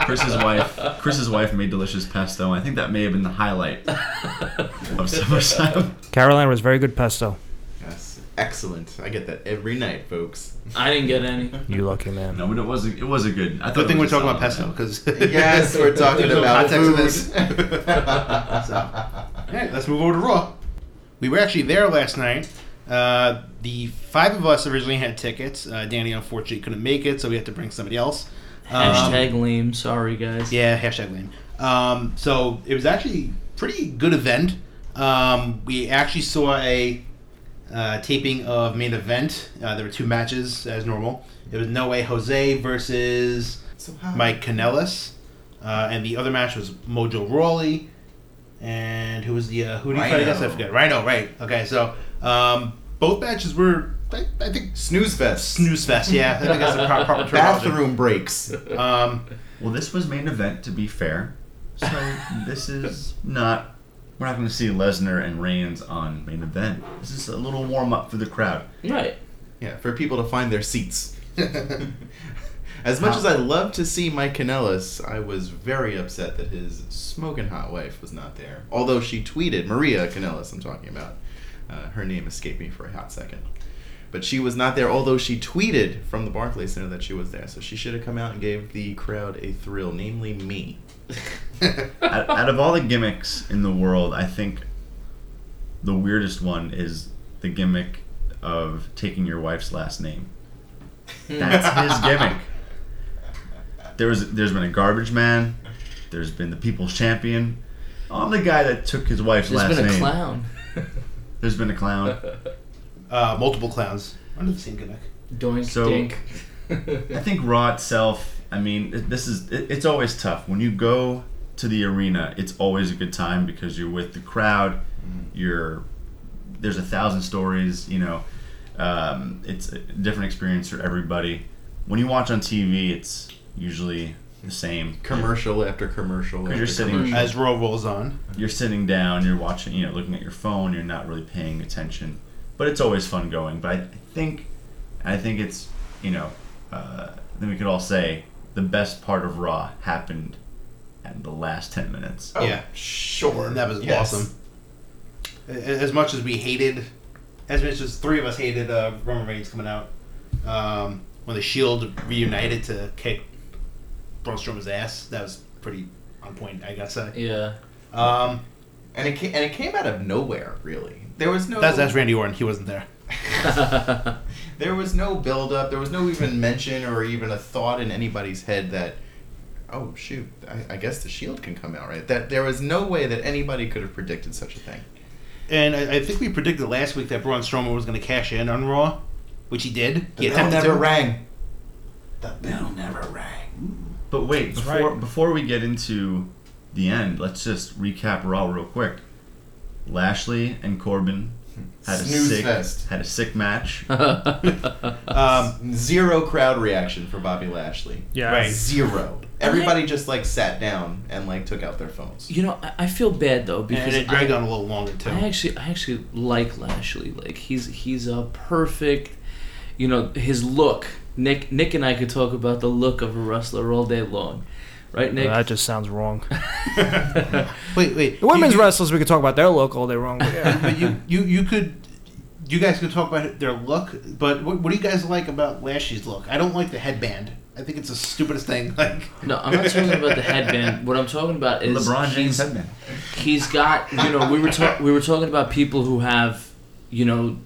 Chris's wife, Chris's wife made delicious pesto. I think that may have been the highlight of SummerSlam. Carolina was very good pesto. Yes. Excellent. I get that every night, folks. I didn't get any. You lucky man. No, but it was a, it was a good. I thought Good it thing we're talking about pesto because Yes, we're talking no about context to food. this. So, all right, let's move over to Raw. We were actually there last night. Uh, the five of us originally had tickets. Uh, Danny unfortunately couldn't make it, so we had to bring somebody else. Um, Hashtag lame. Sorry, guys. Yeah, hashtag lame. Um, so it was actually pretty good event. Um, we actually saw a uh, taping of main event. Uh, there were two matches as normal. It was No Way Jose versus So Mike Kanellis, uh, and the other match was Mojo Rawley, and who was the uh, who did he fight against? I Rhino. forget. Rhino, right? Okay, so um, both matches were I, I think Snooze fest. snooze fest. Yeah, I think that's the pro- proper terminology. Bathroom breaks. Um, Well, this was main event to be fair. So this is not. We're not going to see Lesnar and Reigns on main event. This is a little warm up for the crowd. Right. Yeah, for people to find their seats. as much as I love to see Mike Kanellis, I was very upset that his smoking hot wife was not there. Although she tweeted, Maria Kanellis, I'm talking about. Uh, her name escaped me for a hot second. But she was not there, although she tweeted from the Barclays Center that she was there. So she should have come out and gave the crowd a thrill, namely me. out, out of all the gimmicks in the world, I think the weirdest one is the gimmick of taking your wife's last name. Hmm. That's his gimmick. There was, there's been a garbage man. There's been the people's champion. I'm the guy that took his wife's There's last been a name. clown. There's been a clown. uh, multiple clowns under the same gimmick. Doink So- dink. I think Raw itself. I mean, it- this is it, it's always tough when you go to the arena. It's always a good time because you're with the crowd. You're there's a thousand stories. You know, um, it's a different experience for everybody. When you watch on TV, it's usually the same. Commercial after commercial. Because after you're sitting- commercial. As Raw rolls on. You're sitting down. You're watching. You know, looking at your phone. You're not really paying attention. But it's always fun going. But I think, I think it's you know, uh, then we could all say the best part of Raw happened in the last ten minutes. Oh, Yeah. sure. That was Yes. awesome. As much as we hated, as much as three of us hated uh, Roman Reigns coming out, um, when the Shield reunited to kick Braun Strowman's ass, that was pretty on point, I gotta say. yeah. Um, And it came, and it came out of nowhere, really. There was no. that's that's Randy Orton. He wasn't there. there was no build up. There was no even mention or even a thought in anybody's head that, oh shoot, I, I guess the Shield can come out right. That there was no way that anybody could have predicted such a thing. And I, I think we predicted last week that Braun Strowman was going to cash in on Raw, which he did. The he bell never to. rang. The bell never rang. But wait, That's before right. before we get into the end, let's just recap Raw real quick. Lashley and Corbin had a Snooze sick fest. had a sick match. Um, Zero crowd reaction for Bobby Lashley. Yeah. Right. Zero. Everybody just like sat down and like took out their phones. You know, I, I feel bad though because and it dragged I, on a little longer too. I actually, I actually like Lashley. Like he's he's a perfect, you know, his look. Nick, Nick and I could talk about the look of a wrestler all day long, right, Nick? Well, that just sounds wrong. wait, wait. The women's you, you, wrestlers, we could talk about their look all day wrong. But yeah. but you, you, you could. You guys could talk about their look, but what, what do you guys like about Lashley's look? I don't like the headband. I think it's the stupidest thing. Like, no, I'm not talking about the headband. What I'm talking about is LeBron James headband. he's got you know we were ta- we were talking about people who have you know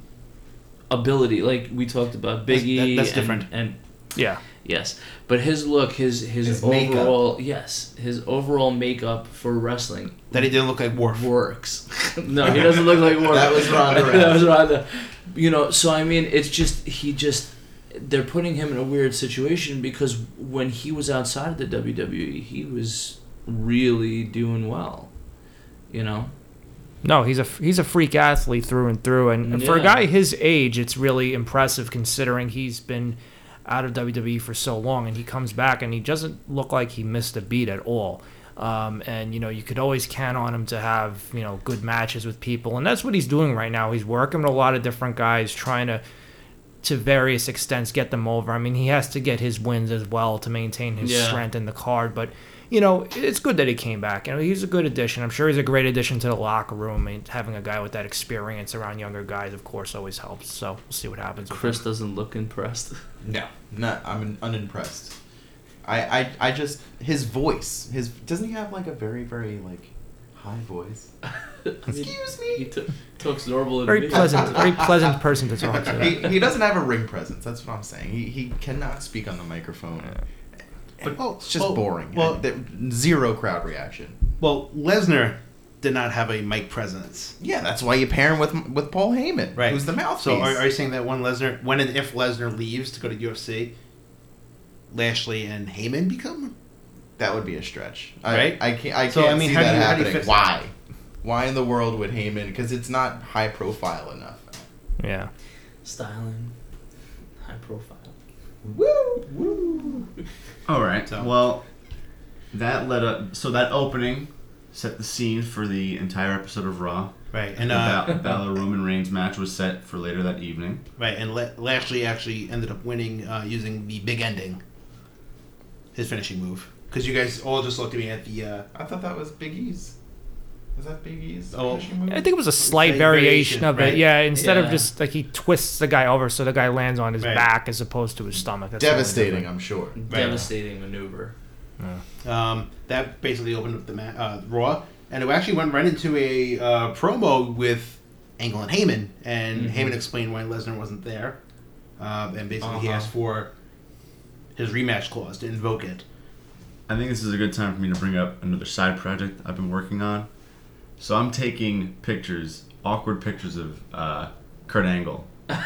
ability like we talked about That's- Biggie that- that's and- different. and, yeah. Yes. But his look his his, His makeup. overall yes his overall makeup for wrestling that he didn't look like Worf. works. No he doesn't look like Warren That was Ronda that was Rousey. Ronda. You know so I mean it's just he just they're putting him in a weird situation because when he was outside of the WWE he was really doing well you know? No, he's a he's a freak athlete through and through, and for a guy his age, it's really impressive considering he's been out of WWE for so long, and he comes back and he doesn't look like he missed a beat at all. Um, and you know you could always count on him to have you know good matches with people, and that's what he's doing right now. He's working with a lot of different guys, trying to to various extents get them over. I mean, he has to get his wins as well to maintain his Yeah. strength in the card, but you know, it's good that he came back. You know, he's a good addition. I'm sure he's a great addition to the locker room. And having a guy with that experience around younger guys, of course, always helps. So we'll see what happens. Chris doesn't look impressed. No, not. I'm unimpressed. I, I, I just his voice. His doesn't he have like a very very like high voice? Excuse He me. t- talks normal and very me. pleasant, very pleasant person to talk he, to. he doesn't have a ring presence. That's what I'm saying. He, he cannot speak on the microphone. But- But it's just well- boring. well- zero crowd reaction. Well, Lesnar did not have a mic presence. Yeah, that's why you pair him with with Paul Heyman, Right. who's the mouthpiece. So are, are you saying that when Lesnar, when and if Lesnar leaves to go to UFC, Lashley and Heyman become? that would be a stretch, I, Right? I can't. I So, can't I mean, see how do that you- how do you happening. fix Why? Why in the world would Heyman? Because it's not high profile enough. Yeah. Styling, high profile. Woo woo. All right. So- Well, that led up. So that opening set the scene for the entire episode of Raw. Right, and the uh, Bal- Balor Roman Reigns match was set for later that evening. right, and La- Lashley actually ended up winning uh, using the big ending, his finishing move. Because you guys all just looked at me at the. Uh, I thought that was Big E's. Is that Big E's Oh. finishing? I think it was a slight Slight variation variation, of right? it. Yeah, instead of just like he twists the guy over so the guy lands on his Right. back as opposed to his stomach. That's the only devastating. I'm sure. Devastating maneuver. Um, that basically opened up the ma- uh, Raw, and it actually went right into a uh, promo with Angle and Heyman, and Mhm. Heyman explained why Lesnar wasn't there, um, and basically he Uh-huh. asked for his rematch clause to invoke it. I think this is a good time for me to bring up another side project I've been working on. So I'm taking pictures, awkward pictures of uh, Kurt Angle throughout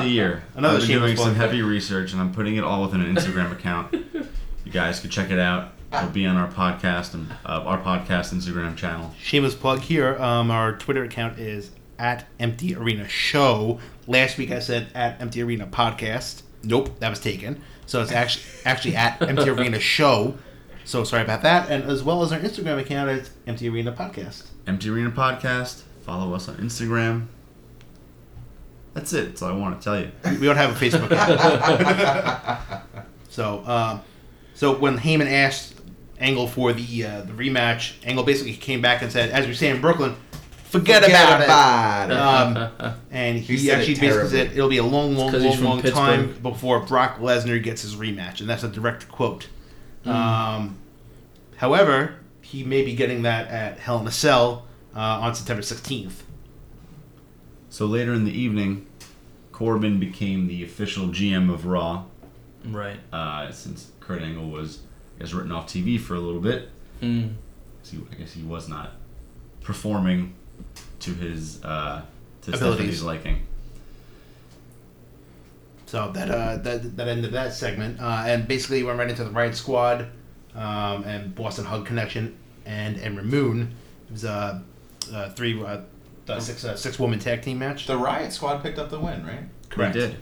the year. Another I've been shameless doing some plug. heavy research, and I'm putting it all within an Instagram account. You guys can check it out. It'll be on our podcast and uh, our podcast Instagram channel. Shameless plug here. Um, our Twitter account is at Empty Arena Show. Last week I said at Empty Arena Podcast. Nope, that was taken. So it's actually actually at Empty Arena Show. So sorry about that. And as well as our Instagram account is Empty Arena Podcast. Empty Arena Podcast. Follow us on Instagram. That's it. That's all I want to tell you. We don't have a Facebook account. so, um, so when Heyman asked Angle for the uh, the rematch, Angle basically came back and said, as we say in Brooklyn, forget, about, it. Um, and he, He said it actually basically said it'll be a long, long, he's long, from long time before Brock Lesnar gets his rematch, and that's a direct quote. Um, however, he may be getting that at Hell in a Cell uh, on September sixteenth. So later in the evening, Corbin became the official GM of Raw. Right. uh, since Kurt Angle was I guess written off TV for a little bit. Mm. He, I guess he was not performing to his uh, to Abilities. Stephanie's liking. So that uh, that that ended that segment, uh, and basically went right into the Riott Squad, um, and Boss 'n' Hug Connection, and and Ramoon. It was uh, uh, three uh, the six uh, six woman tag team match. The Riott Squad picked up the win, right? Correct. They did.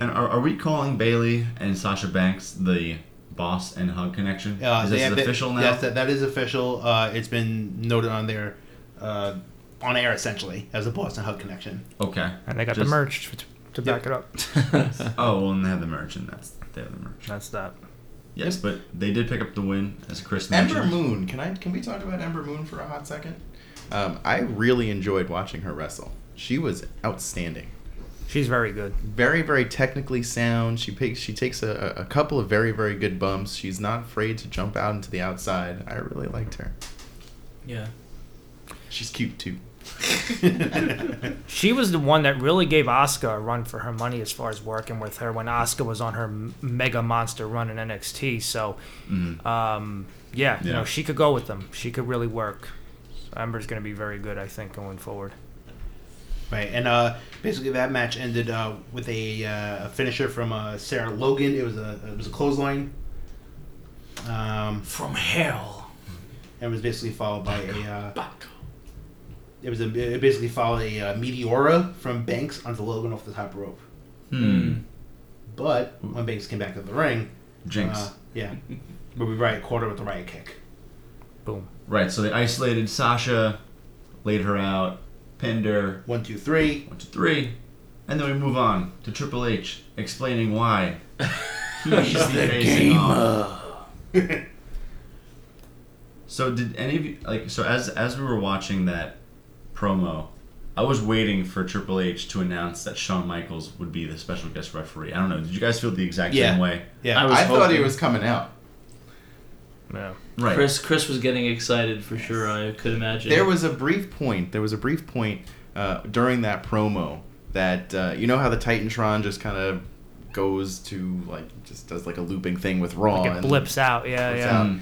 And are, are we calling Bayley and Sasha Banks the Boss 'n' Hug connection? Uh, is this have- official now? Yes, that, that is official. Uh, it's been noted on their uh, on air essentially as a Boss 'n' Hug connection. okay. And they got Just- the merch to, to back it up. Oh, well, and they have the merch, and that's they have the merch. That's that. Yes, but they did pick up the win, as Chris Ember mentioned. Moon. Can I? Can we talk about Ember Moon for a hot second? Um, I really enjoyed watching her wrestle. She was outstanding. She's very good. Very, very technically sound. She picks, She takes a, a couple of very, very good bumps. She's not afraid to jump out into the outside. I really liked her. Yeah. She's cute too. She was the one that really gave Asuka a run for her money as far as working with her when Asuka was on her mega monster run in NXT. So, Mhm. um, yeah, you know, she could go with them. She could really work. So Ember's going to be very good, I think, going forward. Right, and uh, basically that match ended uh, with a, uh, finisher from uh, Sarah Logan. It was a it was a clothesline. Um, From hell. and it was basically followed by a. Uh, it was a it basically followed a uh, meteora from Banks onto Logan off the top rope. Hmm. But when Banks came back to the ring, Jinx. uh, yeah, but we riot quarter with the riot kick. Boom. right, so they isolated Sasha, laid her out, pinned her, One, two, three. one, two, three, and then we move on to Triple H explaining why he's the facing off. So did any of you like so as as we were watching that promo, I was waiting for Triple H to announce that Shawn Michaels would be the special guest referee. I don't know. Did you guys feel the exact Yeah. same way? Yeah, I was I thought he was coming out. Yeah. Right. Chris Chris was getting excited for sure. I could imagine. There was a brief point. There was a brief point uh, during that promo that uh, you know how the Titantron just kind of goes to like just does like a looping thing with Raw. Like it and blips out. Yeah, blips yeah. out.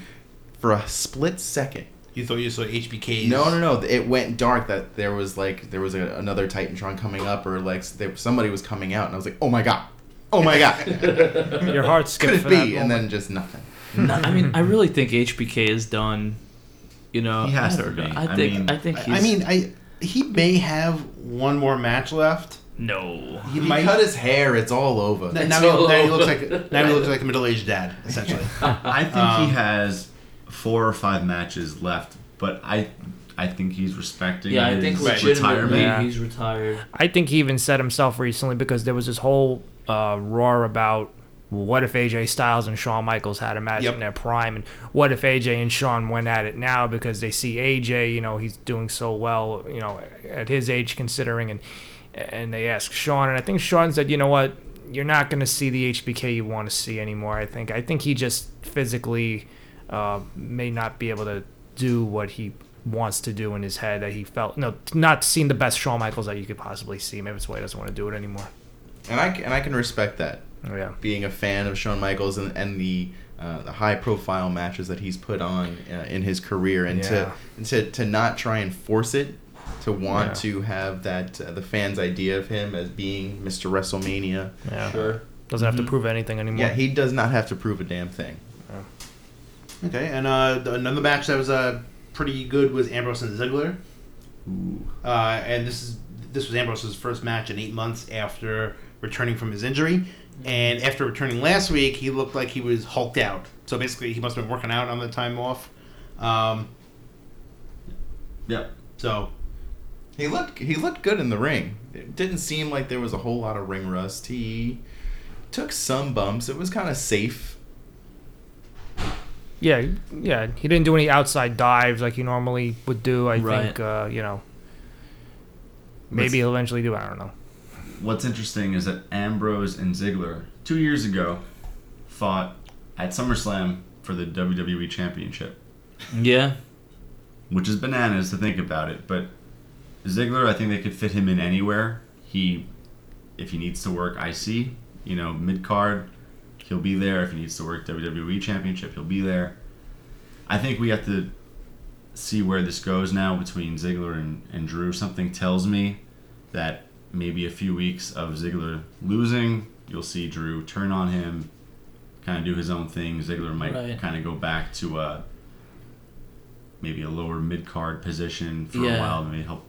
For a split second. You thought you saw HBK's. No, no, no. It went dark that there was like there was a, another Titantron coming up or like there, somebody was coming out and I was like, oh my god, oh my god, Your heart skipped could it for that be? And then just nothing. No, I mean, I really think HBK is done. You know, He has I to be. I I think. mean- I think he's. I mean, I he may have one more match left. no. He, He might. cut his hair. It's all over. now, It's now he, all now he looks like now he looks like a middle-aged dad, essentially. I think Um, he has four or five matches left, but I I think he's respecting Yeah, I think legitimately retirement. Yeah. he's retired. I think he even said himself recently because there was this whole uh, roar about well, what if AJ Styles and Shawn Michaels had a match Yep. in their prime, and what if AJ and Shawn went at it now because they see AJ, you know, he's doing so well, you know, at his age considering, and and they ask Shawn, and I think Shawn said, you know what, you're not going to see the HBK you want to see anymore. I think I think he just physically uh, may not be able to do what he wants to do in his head that he felt no not seeing the best Shawn Michaels that you could possibly see. Maybe that's why he doesn't want to do it anymore. And I c- and I can respect that. Oh, yeah. being a fan of Shawn Michaels and, and the uh, the high profile matches that he's put on uh, in his career, and Yeah. to and to to not try and force it, to want Yeah. to have that uh, the fans' idea of him as being Mr. WrestleMania. Yeah. Sure. Doesn't have Mhm. to prove anything anymore. Yeah, he does not have to prove a damn thing. Okay, and uh, another match that was uh, pretty good was Ambrose and Ziggler. Uh, and this is this was Ambrose's first match in eight months after returning from his injury. And after returning last week, he looked like he was hulked out. So basically, he must have been working out on the time off. Um, Yep. so He looked he looked good in the ring. It didn't seem like there was a whole lot of ring rust. He took some bumps. It was kind of safe. Yeah, yeah. He didn't do any outside dives like he normally would do. I Right. think uh, you know. Maybe Let's- he'll eventually do. I don't know. What's interesting is that Ambrose and Ziggler two years ago fought at SummerSlam for the WWE Championship, Yeah. which is bananas to think about it. But Ziggler, I think they could fit him in anywhere. He, if he needs to work IC, you know, mid card, he'll be there. If he needs to work WWE Championship, he'll be there. I think we have to see where this goes now between Ziggler and, and Drew. Something tells me that maybe a few weeks of Ziggler losing, you'll see Drew turn on him, kind of do his own thing. Ziggler might Right. kind of go back to a maybe a lower mid card position for Yeah. a while, maybe help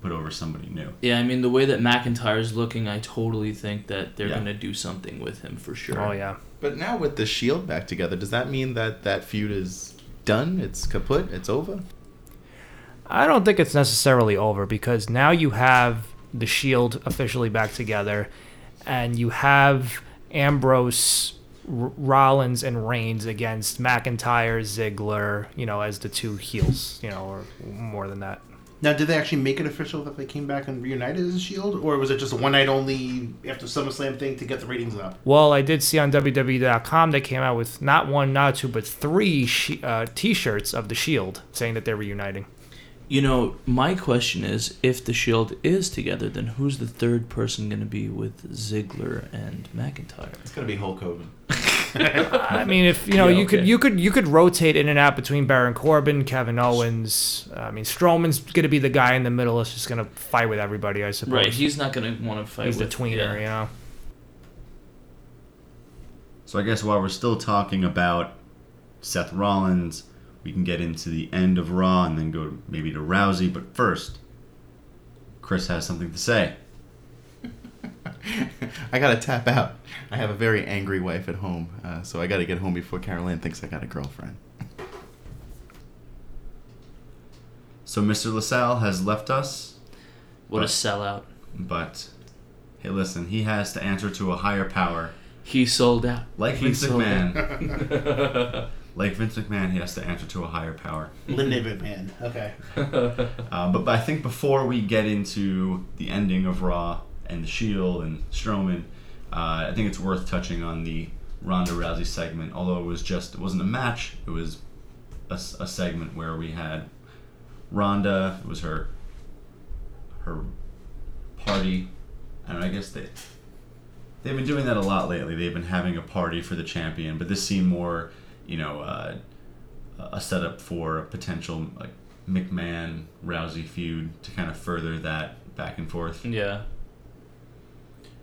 put put over somebody new. Yeah, I mean the way that McIntyre's looking, I totally think that they're Yeah. gonna do something with him for sure. Oh yeah. But now with the Shield back together, does that mean that that feud is done? It's kaput. It's over. I don't think it's necessarily over because now you have the Shield officially back together, and you have Ambrose, R- Rollins, and Reigns against McIntyre, Ziggler, you know, as the two heels, you know, or more than that. Now, did they actually make it official that they came back and reunited as a Shield, or was it just a one night only after SummerSlam thing to get the ratings up? Well, I did see on WWE.com they came out with not one, not two, but three uh, T-shirts of the Shield saying that they're reuniting. You know, my question is, if the Shield is together, then who's the third person gonna be with Ziggler and McIntyre? It's gonna be Hulk Hogan. I mean, if you know, Yeah, you could you could you could rotate in and out between Baron Corbin, Kevin Owens. I mean, Strowman's going to be the guy in the middle. that's just going to fight with everybody, I suppose. Right, he's not gonna want to fight He's the tweener, yeah. you know. So I guess while we're still talking about Seth Rollins, we can get into the end of Raw and then go maybe to Rousey. But first, Chris has something to say. I gotta tap out. I have a very angry wife at home, uh, so I gotta get home before Caroline thinks I got a girlfriend. So Mr. LaSalle has left us, What a sellout! but hey, listen, he has to answer to a higher power. He sold out. Like He Vince McMahon. Like Vince McMahon, he has to answer to a higher power. Linda McMahon. Okay. Uh, but, but I think before we get into the ending of Raw and the Shield and Strowman, uh, I think it's worth touching on the Ronda Rousey segment. Although it was just it wasn't a match, it was a segment where we had Ronda. It was her her party, and I guess they they've been doing that a lot lately. They've been having a party for the champion, but this seemed more, you know. Uh, a setup for a potential like McMahon Rousey feud to kind of further that back and forth. yeah.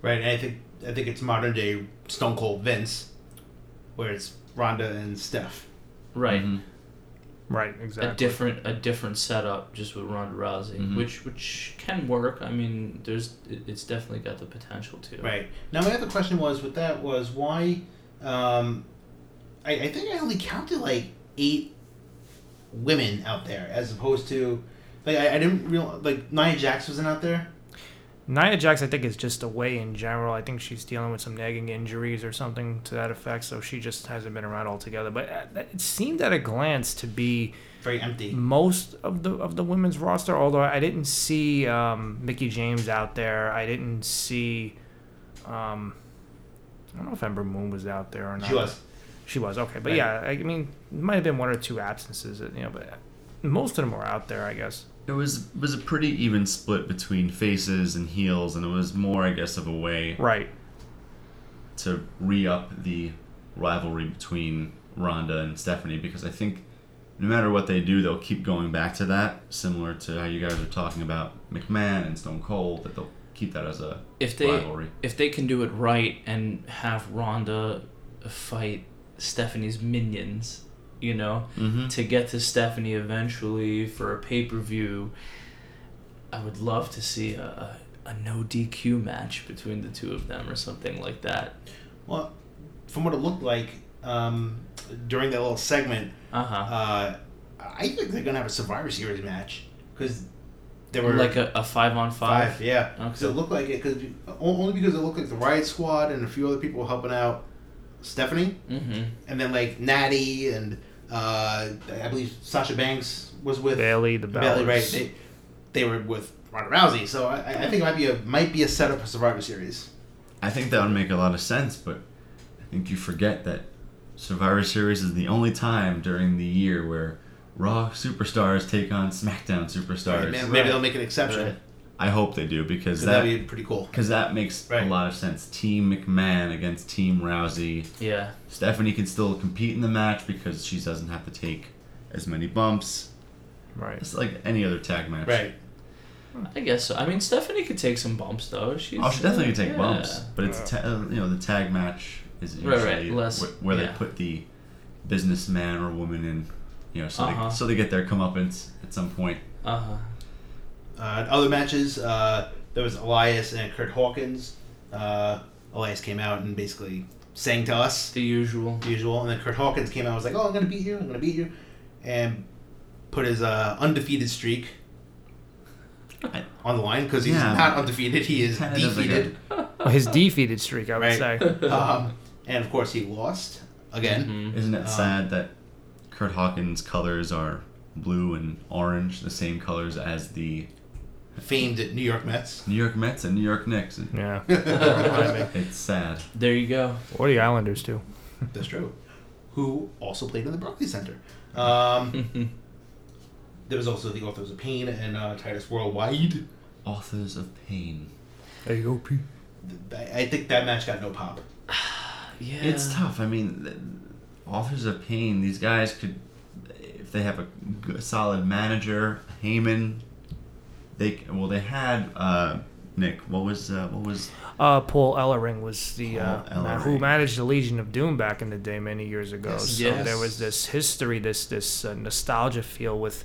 Right, and I think I think it's modern day Stone Cold Vince, where it's Ronda and Steph. Right. Mhm. Right, exactly. A different a different setup just with Ronda Rousey, Mhm. which which can work. I mean, there's it's definitely got the potential to. Right. Now my other question was with that was why um I, I think I only counted like eight women out there as opposed to like I, I didn't real like Nia Jax wasn't out there. Nia Jax, I think, is just away in general. I think she's dealing with some nagging injuries or something to that effect, so she just hasn't been around altogether. But uh, it seemed at a glance to be Very empty. most of the of the women's roster. Although I didn't see um, Mickie James out there, I didn't see. Um, I don't know if Ember Moon was out there or not. She was. She was okay, but Right. yeah, I mean, it might have been one or two absences, you know, but most of them were out there, I guess. It was was a pretty even split between faces and heels, and it was more, I guess, of a way Right. to re up the rivalry between Ronda and Stephanie because I think no matter what they do, they'll keep going back to that, similar to how you guys are talking about McMahon and Stone Cold, that they'll keep that as a If they rivalry. if they can do it right and have Ronda fight Stephanie's minions, you know, Mm-hmm. to get to Stephanie eventually for a pay per view, I would love to see a, a, a no DQ match between the two of them or something like that. Well, from what it looked like um, during that little segment, Uh huh. uh, I think they're gonna have a Survivor Series match because there were like a, a five on five. Five, yeah. Because Okay. it looked like it, cause, only because it looked like the Riott Squad and a few other people were helping out Stephanie, Mm-hmm. and then like Natty and uh, I believe Sasha Banks was with Bayley, the Bayley, right? They, they were with Ronda Rousey, so I, I think it might be a might be a setup for Survivor Series. I think that would make a lot of sense, but I think you forget that Survivor Series is the only time during the year where Raw superstars take on SmackDown superstars. Right, man, maybe they'll make an exception Right. I hope they do because because that that'd be pretty cool. because that makes Right. a lot of sense. Team McMahon against Team Rousey. Yeah. Stephanie can still compete in the match because she doesn't have to take as many bumps. Right. It's like any other tag match. Right. I guess so. I mean, Stephanie could take some bumps though. She's Oh, she definitely could take yeah. bumps, but it's ta- uh, you know the tag match is Right, usually right, less- wh- where yeah. they put the businessman or woman in, you know, so Uh-huh. they so they get their comeuppance at some point. Uh huh. Uh, other matches, uh, there was Elias and Kurt Hawkins. Uh, Elias came out and basically sang to us, The usual. the usual, and then Kurt Hawkins came out and was like, "Oh, I'm gonna beat you. I'm gonna beat you," and put his uh, undefeated streak on the line because he's Yeah. not undefeated. He is Kinda defeated. Well, his defeated streak, I would Right. say. um, and of course, he lost again. Mhm. Isn't it Um, sad that Kurt Hawkins' colors are blue and orange, the same colors as the Famed at New York Mets. New York Mets and New York Knicks? Yeah. It's sad. There you go. Or the Islanders, too. That's true. Who also played in the Barclays Center. Um, there was also the Authors of Pain and uh, Titus Worldwide. Authors of Pain. There you go, Pete. I I think that match got no pop. Yeah. It's tough. I mean, th- Authors of Pain, these guys could, if they have a solid manager, Heyman, they, well, they had, uh, Nick, what was, uh, what was, Uh, Paul Ellering was the uh, Paul man who managed the Legion of Doom back in the day, many years ago. Yes. So Yes. there was this history, this this uh, nostalgia feel with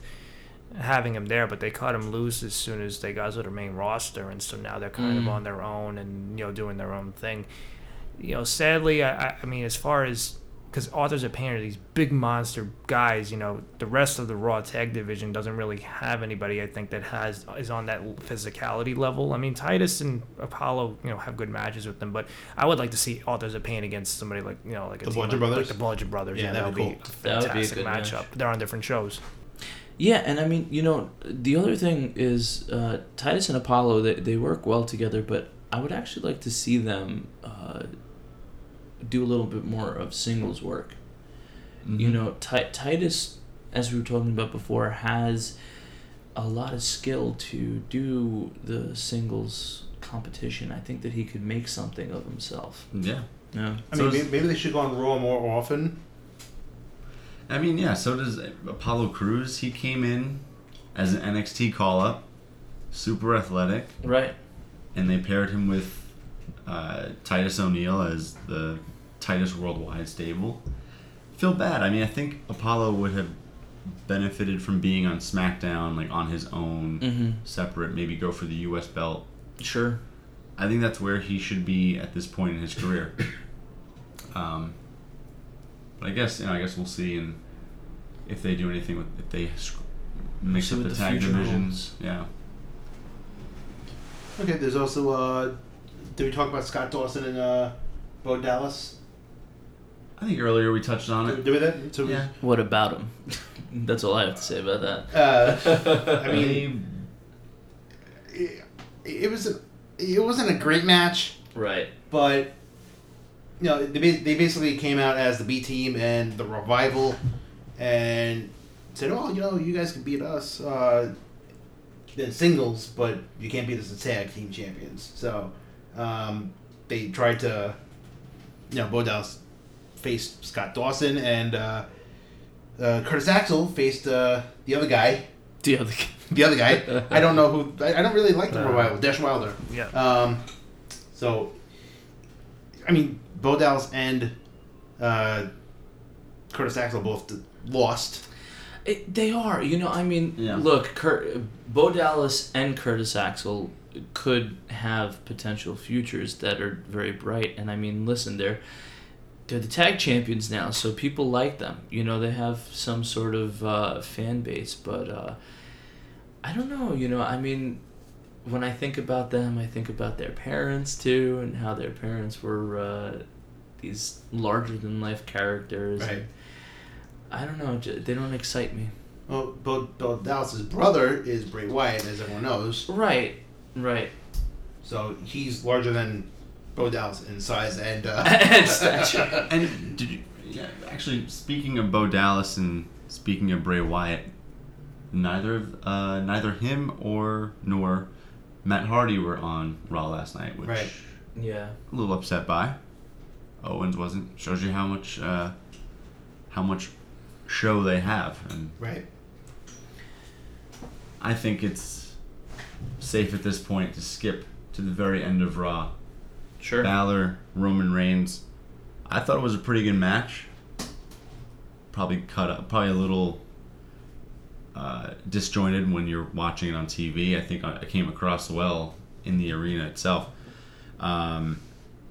having him there, but they cut him loose as soon as they got to the main roster, and so now they're kind of Mm. on their own and you know doing their own thing. You know, sadly, I, I- I mean, as far as because authors of pain are these big monster guys, you know, the rest of the Raw tag division doesn't really have anybody I think that has is on that physicality level. I mean, Titus and Apollo, you know, have good matches with them, but I would like to see authors of pain against somebody like you know, like a The team Bludgeon like, Brothers? like the Bludgeon Brothers. Yeah, Yeah, that'd be would be cool. a That would be a fantastic good match. matchup. They're on different shows. Yeah, and I mean, you know, the other thing is uh, Titus and Apollo. They they work well together, but I would actually like to see them uh, do a little bit more of singles work. You Mhm. know, Ti- Titus, as we were talking about before, has a lot of skill to do the singles competition. I think that he could make something of himself. yeah. Yeah. I So mean, is- maybe, maybe they should go on Raw more often. I mean, yeah. So does Apollo Crews. He came in as an NXT call up, super athletic, Right. and they paired him with uh, Titus O'Neil as the Titus Worldwide stable. Feel bad. I mean, I think Apollo would have benefited from being on SmackDown, like on his own, Mm-hmm. separate. Maybe go for the U.S. belt. Sure. I think that's where he should be at this point in his career. Um, but I guess you know, I guess we'll see, and if they do anything with if they sc- mix See up the the tag future divisions, yeah. Okay, there's also. Uh, did we talk about Scott Dawson and uh, Bo Dallas? I think earlier we touched on it. did we that? So Yeah. What about him? That's all I have to say about that. Uh, I mean, it, it was. A, it wasn't a great match, Right. but you know they, they basically came out as the B team and the revival, and said, "Oh, you know, you guys can beat us uh, in singles, but you can't beat us as tag team champions." So um, they tried to, you know, Bo Dallas faced Scott Dawson and uh, uh, Curtis Axel faced uh, the other guy. The other. The other guy, I don't know who. I, I don't really like the Uh, revival. Dash Wilder. Yeah. Um, so, I mean, Bo Dallas and uh, Curtis Axel both lost. It, they are. You know, I mean, Yeah. look, Kurt, Bo Dallas and Curtis Axel could have potential futures that are very bright. And I mean, listen, they're they're the tag champions now, so people like them. You know, they have some sort of uh, fan base, but uh, I don't know. You know, I mean, when I think about them, I think about their parents too, and how their parents were uh, these larger than life characters. Right. and I don't know. They don't excite me. Well, Bo, Bo Dallas's brother is Bray Wyatt, as everyone knows. Right. Right. So he's larger than Bo Dallas in size and. Uh, And stature. And did you? Yeah, actually, speaking of Bo Dallas and speaking of Bray Wyatt, neither of uh, neither him or nor Matt Hardy were on Raw last night, which Right. Yeah. a little upset by. Owens wasn't. Shows you how much uh, how much show they have, and right. I think it's safe at this point to skip to the very end of Raw. Sure. Balor, Roman Reigns. I thought it was a pretty good match. Probably cut up, probably a little uh, disjointed when you're watching it on TV. I think I came across well in the arena itself. Um,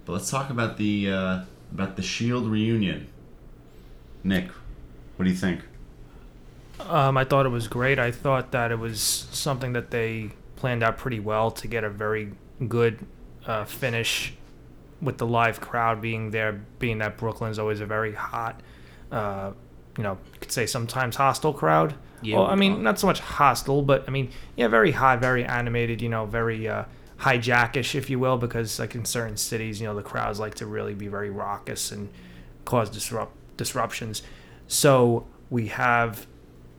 but let's talk about the uh, about the Shield reunion. Nick, what do you think? Um, I thought it was great. I thought that it was something that they planned out pretty well to get a very good uh, finish with the live crowd being there, being that Brooklyn's always a very hot, uh, you know, you could say sometimes hostile crowd. Yeah, well, I mean, uh, not so much hostile, but I mean, yeah, very hot, very animated, you know, very uh, hijackish, if you will, because like in certain cities, you know, the crowds like to really be very raucous and cause disrupt disruptions. So we have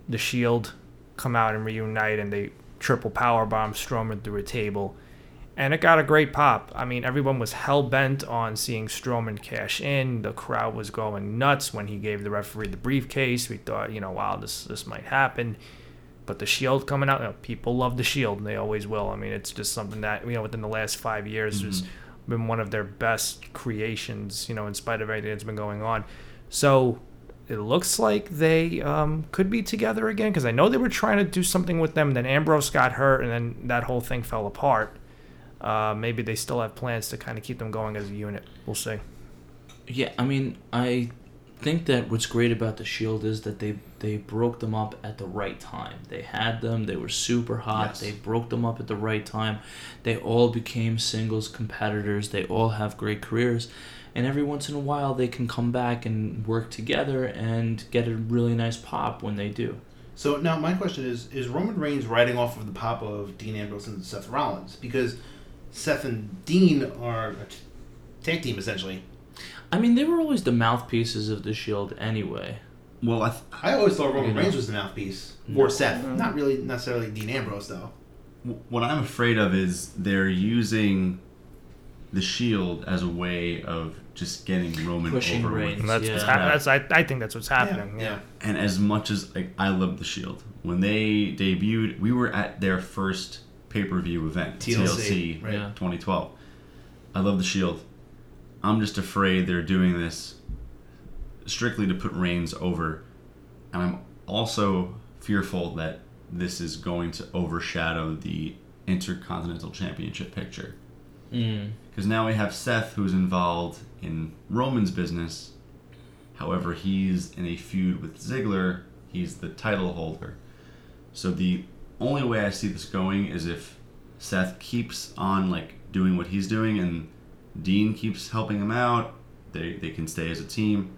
the Shield come out and reunite, and they triple power bomb Strowman through a table, and it got a great pop. I mean, everyone was hell bent on seeing Strowman cash in. The crowd was going nuts when he gave the referee the briefcase. We thought, you know, wow, this this might happen. But the Shield coming out, you know, people love the Shield, and they always will. I mean, it's just something that you know within the last five years has been one of their best creations. You know, in spite of everything that's been going on. So it looks like they um, could be together again because I know they were trying to do something with them. Then Ambrose got hurt, and then that whole thing fell apart. Uh, maybe they still have plans to kind of keep them going as a unit. We'll see. Yeah, I mean, I think that what's great about the Shield is that they they broke them up at the right time. They had them, they were super hot. Yes. They broke them up at the right time. They all became singles competitors. They all have great careers. And every once in a while they can come back and work together and get a really nice pop when they do. So now my question is: Is Roman Reigns riding off of the pop of Dean Ambrose and Seth Rollins? Because Seth and Dean are a t- tag team essentially. I mean, they were always the mouthpieces of the Shield anyway. Well, I th- I always thought Roman You know. Reigns was the mouthpiece No. for Seth, mm-hmm. not really necessarily Dean Ambrose though. what I'm afraid of is they're using the Shield as a way of just getting Roman Pushing over with. Reigns. And that's what's Yeah. hap- that's I, I think that's what's happening. Yeah, Yeah. And as much as like I love the Shield, when they debuted, we were at their first pay per view event, TLC, TLC, right. 2012. I love the Shield. I'm just afraid they're doing this strictly to put Reigns over, and I'm also fearful that this is going to overshadow the Intercontinental Championship picture. Mm. Because now we have Seth, who's involved in Roman's business. However, he's in a feud with Ziggler. He's the title holder. So the only way I see this going is if Seth keeps on like doing what he's doing, and Dean keeps helping him out. They they can stay as a team.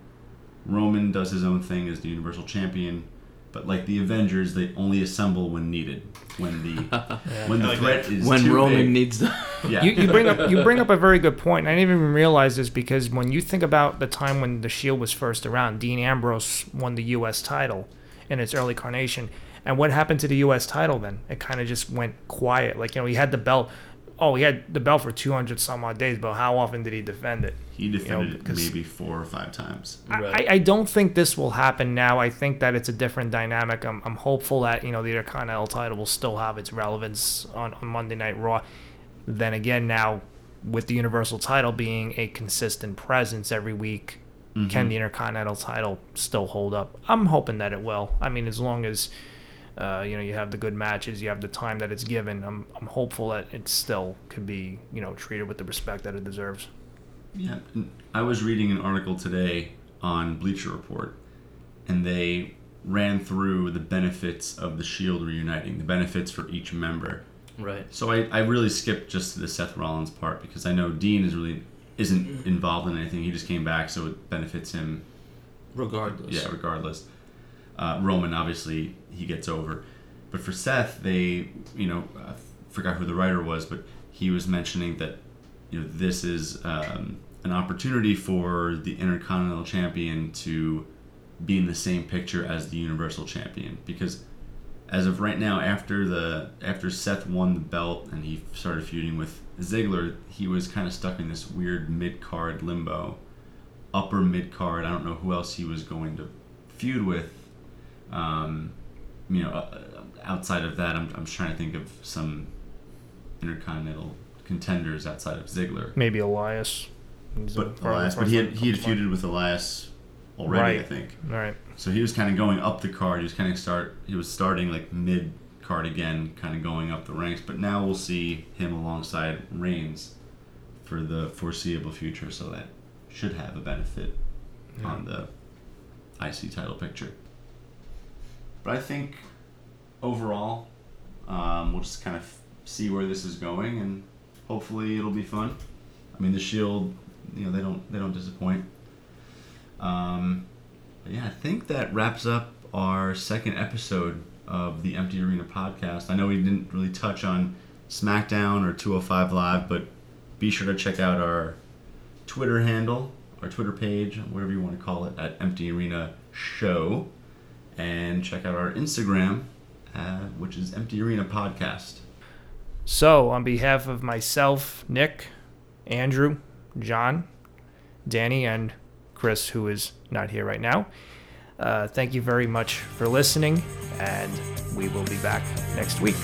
Roman does his own thing as the Universal Champion. But like the Avengers, they only assemble when needed. When the when the like threat is When too Roman big. needs them. yeah. You, you bring up you bring up a very good point. I didn't even realize this because when you think about the time when the Shield was first around, Dean Ambrose won the U.S. title in its early carnation, and what happened to the U.S. title then? It kind of just went quiet. Like you know, he had the belt. Oh, he had the belt for two hundred some odd days, but how often did he defend it? He defended because- it maybe four or five times. Right. I, I don't think this will happen now. I think that it's a different dynamic. I'm, I'm hopeful that you know the Intercontinental title will still have its relevance on, on Monday Night Raw. Then again, now with the Universal title being a consistent presence every week, can mm-hmm. the Intercontinental title still hold up? I'm hoping that it will. I mean, as long as uh, you know you have the good matches, you have the time that it's given. I'm I'm hopeful that it still could be you know treated with the respect that it deserves. Yeah, I was reading an article today on Bleacher Report, and they ran through the benefits of the Shield reuniting, the benefits for each member. Right. So I, I really skipped just to the Seth Rollins part because I know Dean is really isn't involved in anything. He just came back, so it benefits him Regardless. yeah, regardless. Uh, Roman, obviously, he gets over. But for Seth, they, you know, I forgot who the writer was, but he was mentioning that, you know, this is um, an opportunity for the Intercontinental Champion to be in the same picture as the Universal Champion. Because as of right now, after the after Seth won the belt and he started feuding with Ziggler, he was kind of stuck in this weird mid card limbo upper mid card. I don't know who else he was going to feud with. Um, you know, uh, outside of that, I'm, I'm trying to think of some intercontinental contenders outside of Ziggler. Maybe Elias. He's But Elias, but he had he had feuded with Elias already. I think. Right. So he was kind of going up the card. He was kind of start. He was starting like mid card again, kind of going up the ranks. But now we'll see him alongside Reigns for the foreseeable future. So that should have a benefit on the IC title picture. But I think overall, um, we'll just kind of see where this is going, and hopefully it'll be fun. I mean, the Shield, you know, they don't they don't disappoint. Um, yeah, I think that wraps up our second episode of the Empty Arena podcast. I know we didn't really touch on SmackDown or 205 Live, but be sure to check out our Twitter handle, our Twitter page, whatever you want to call it, at Empty Arena Show, and check out our Instagram, uh, which is Empty Arena Podcast. So, on behalf of myself, Nick, Andrew, John, Danny, and Chris, who is not here right now, uh, thank you very much for listening, and we will be back next week.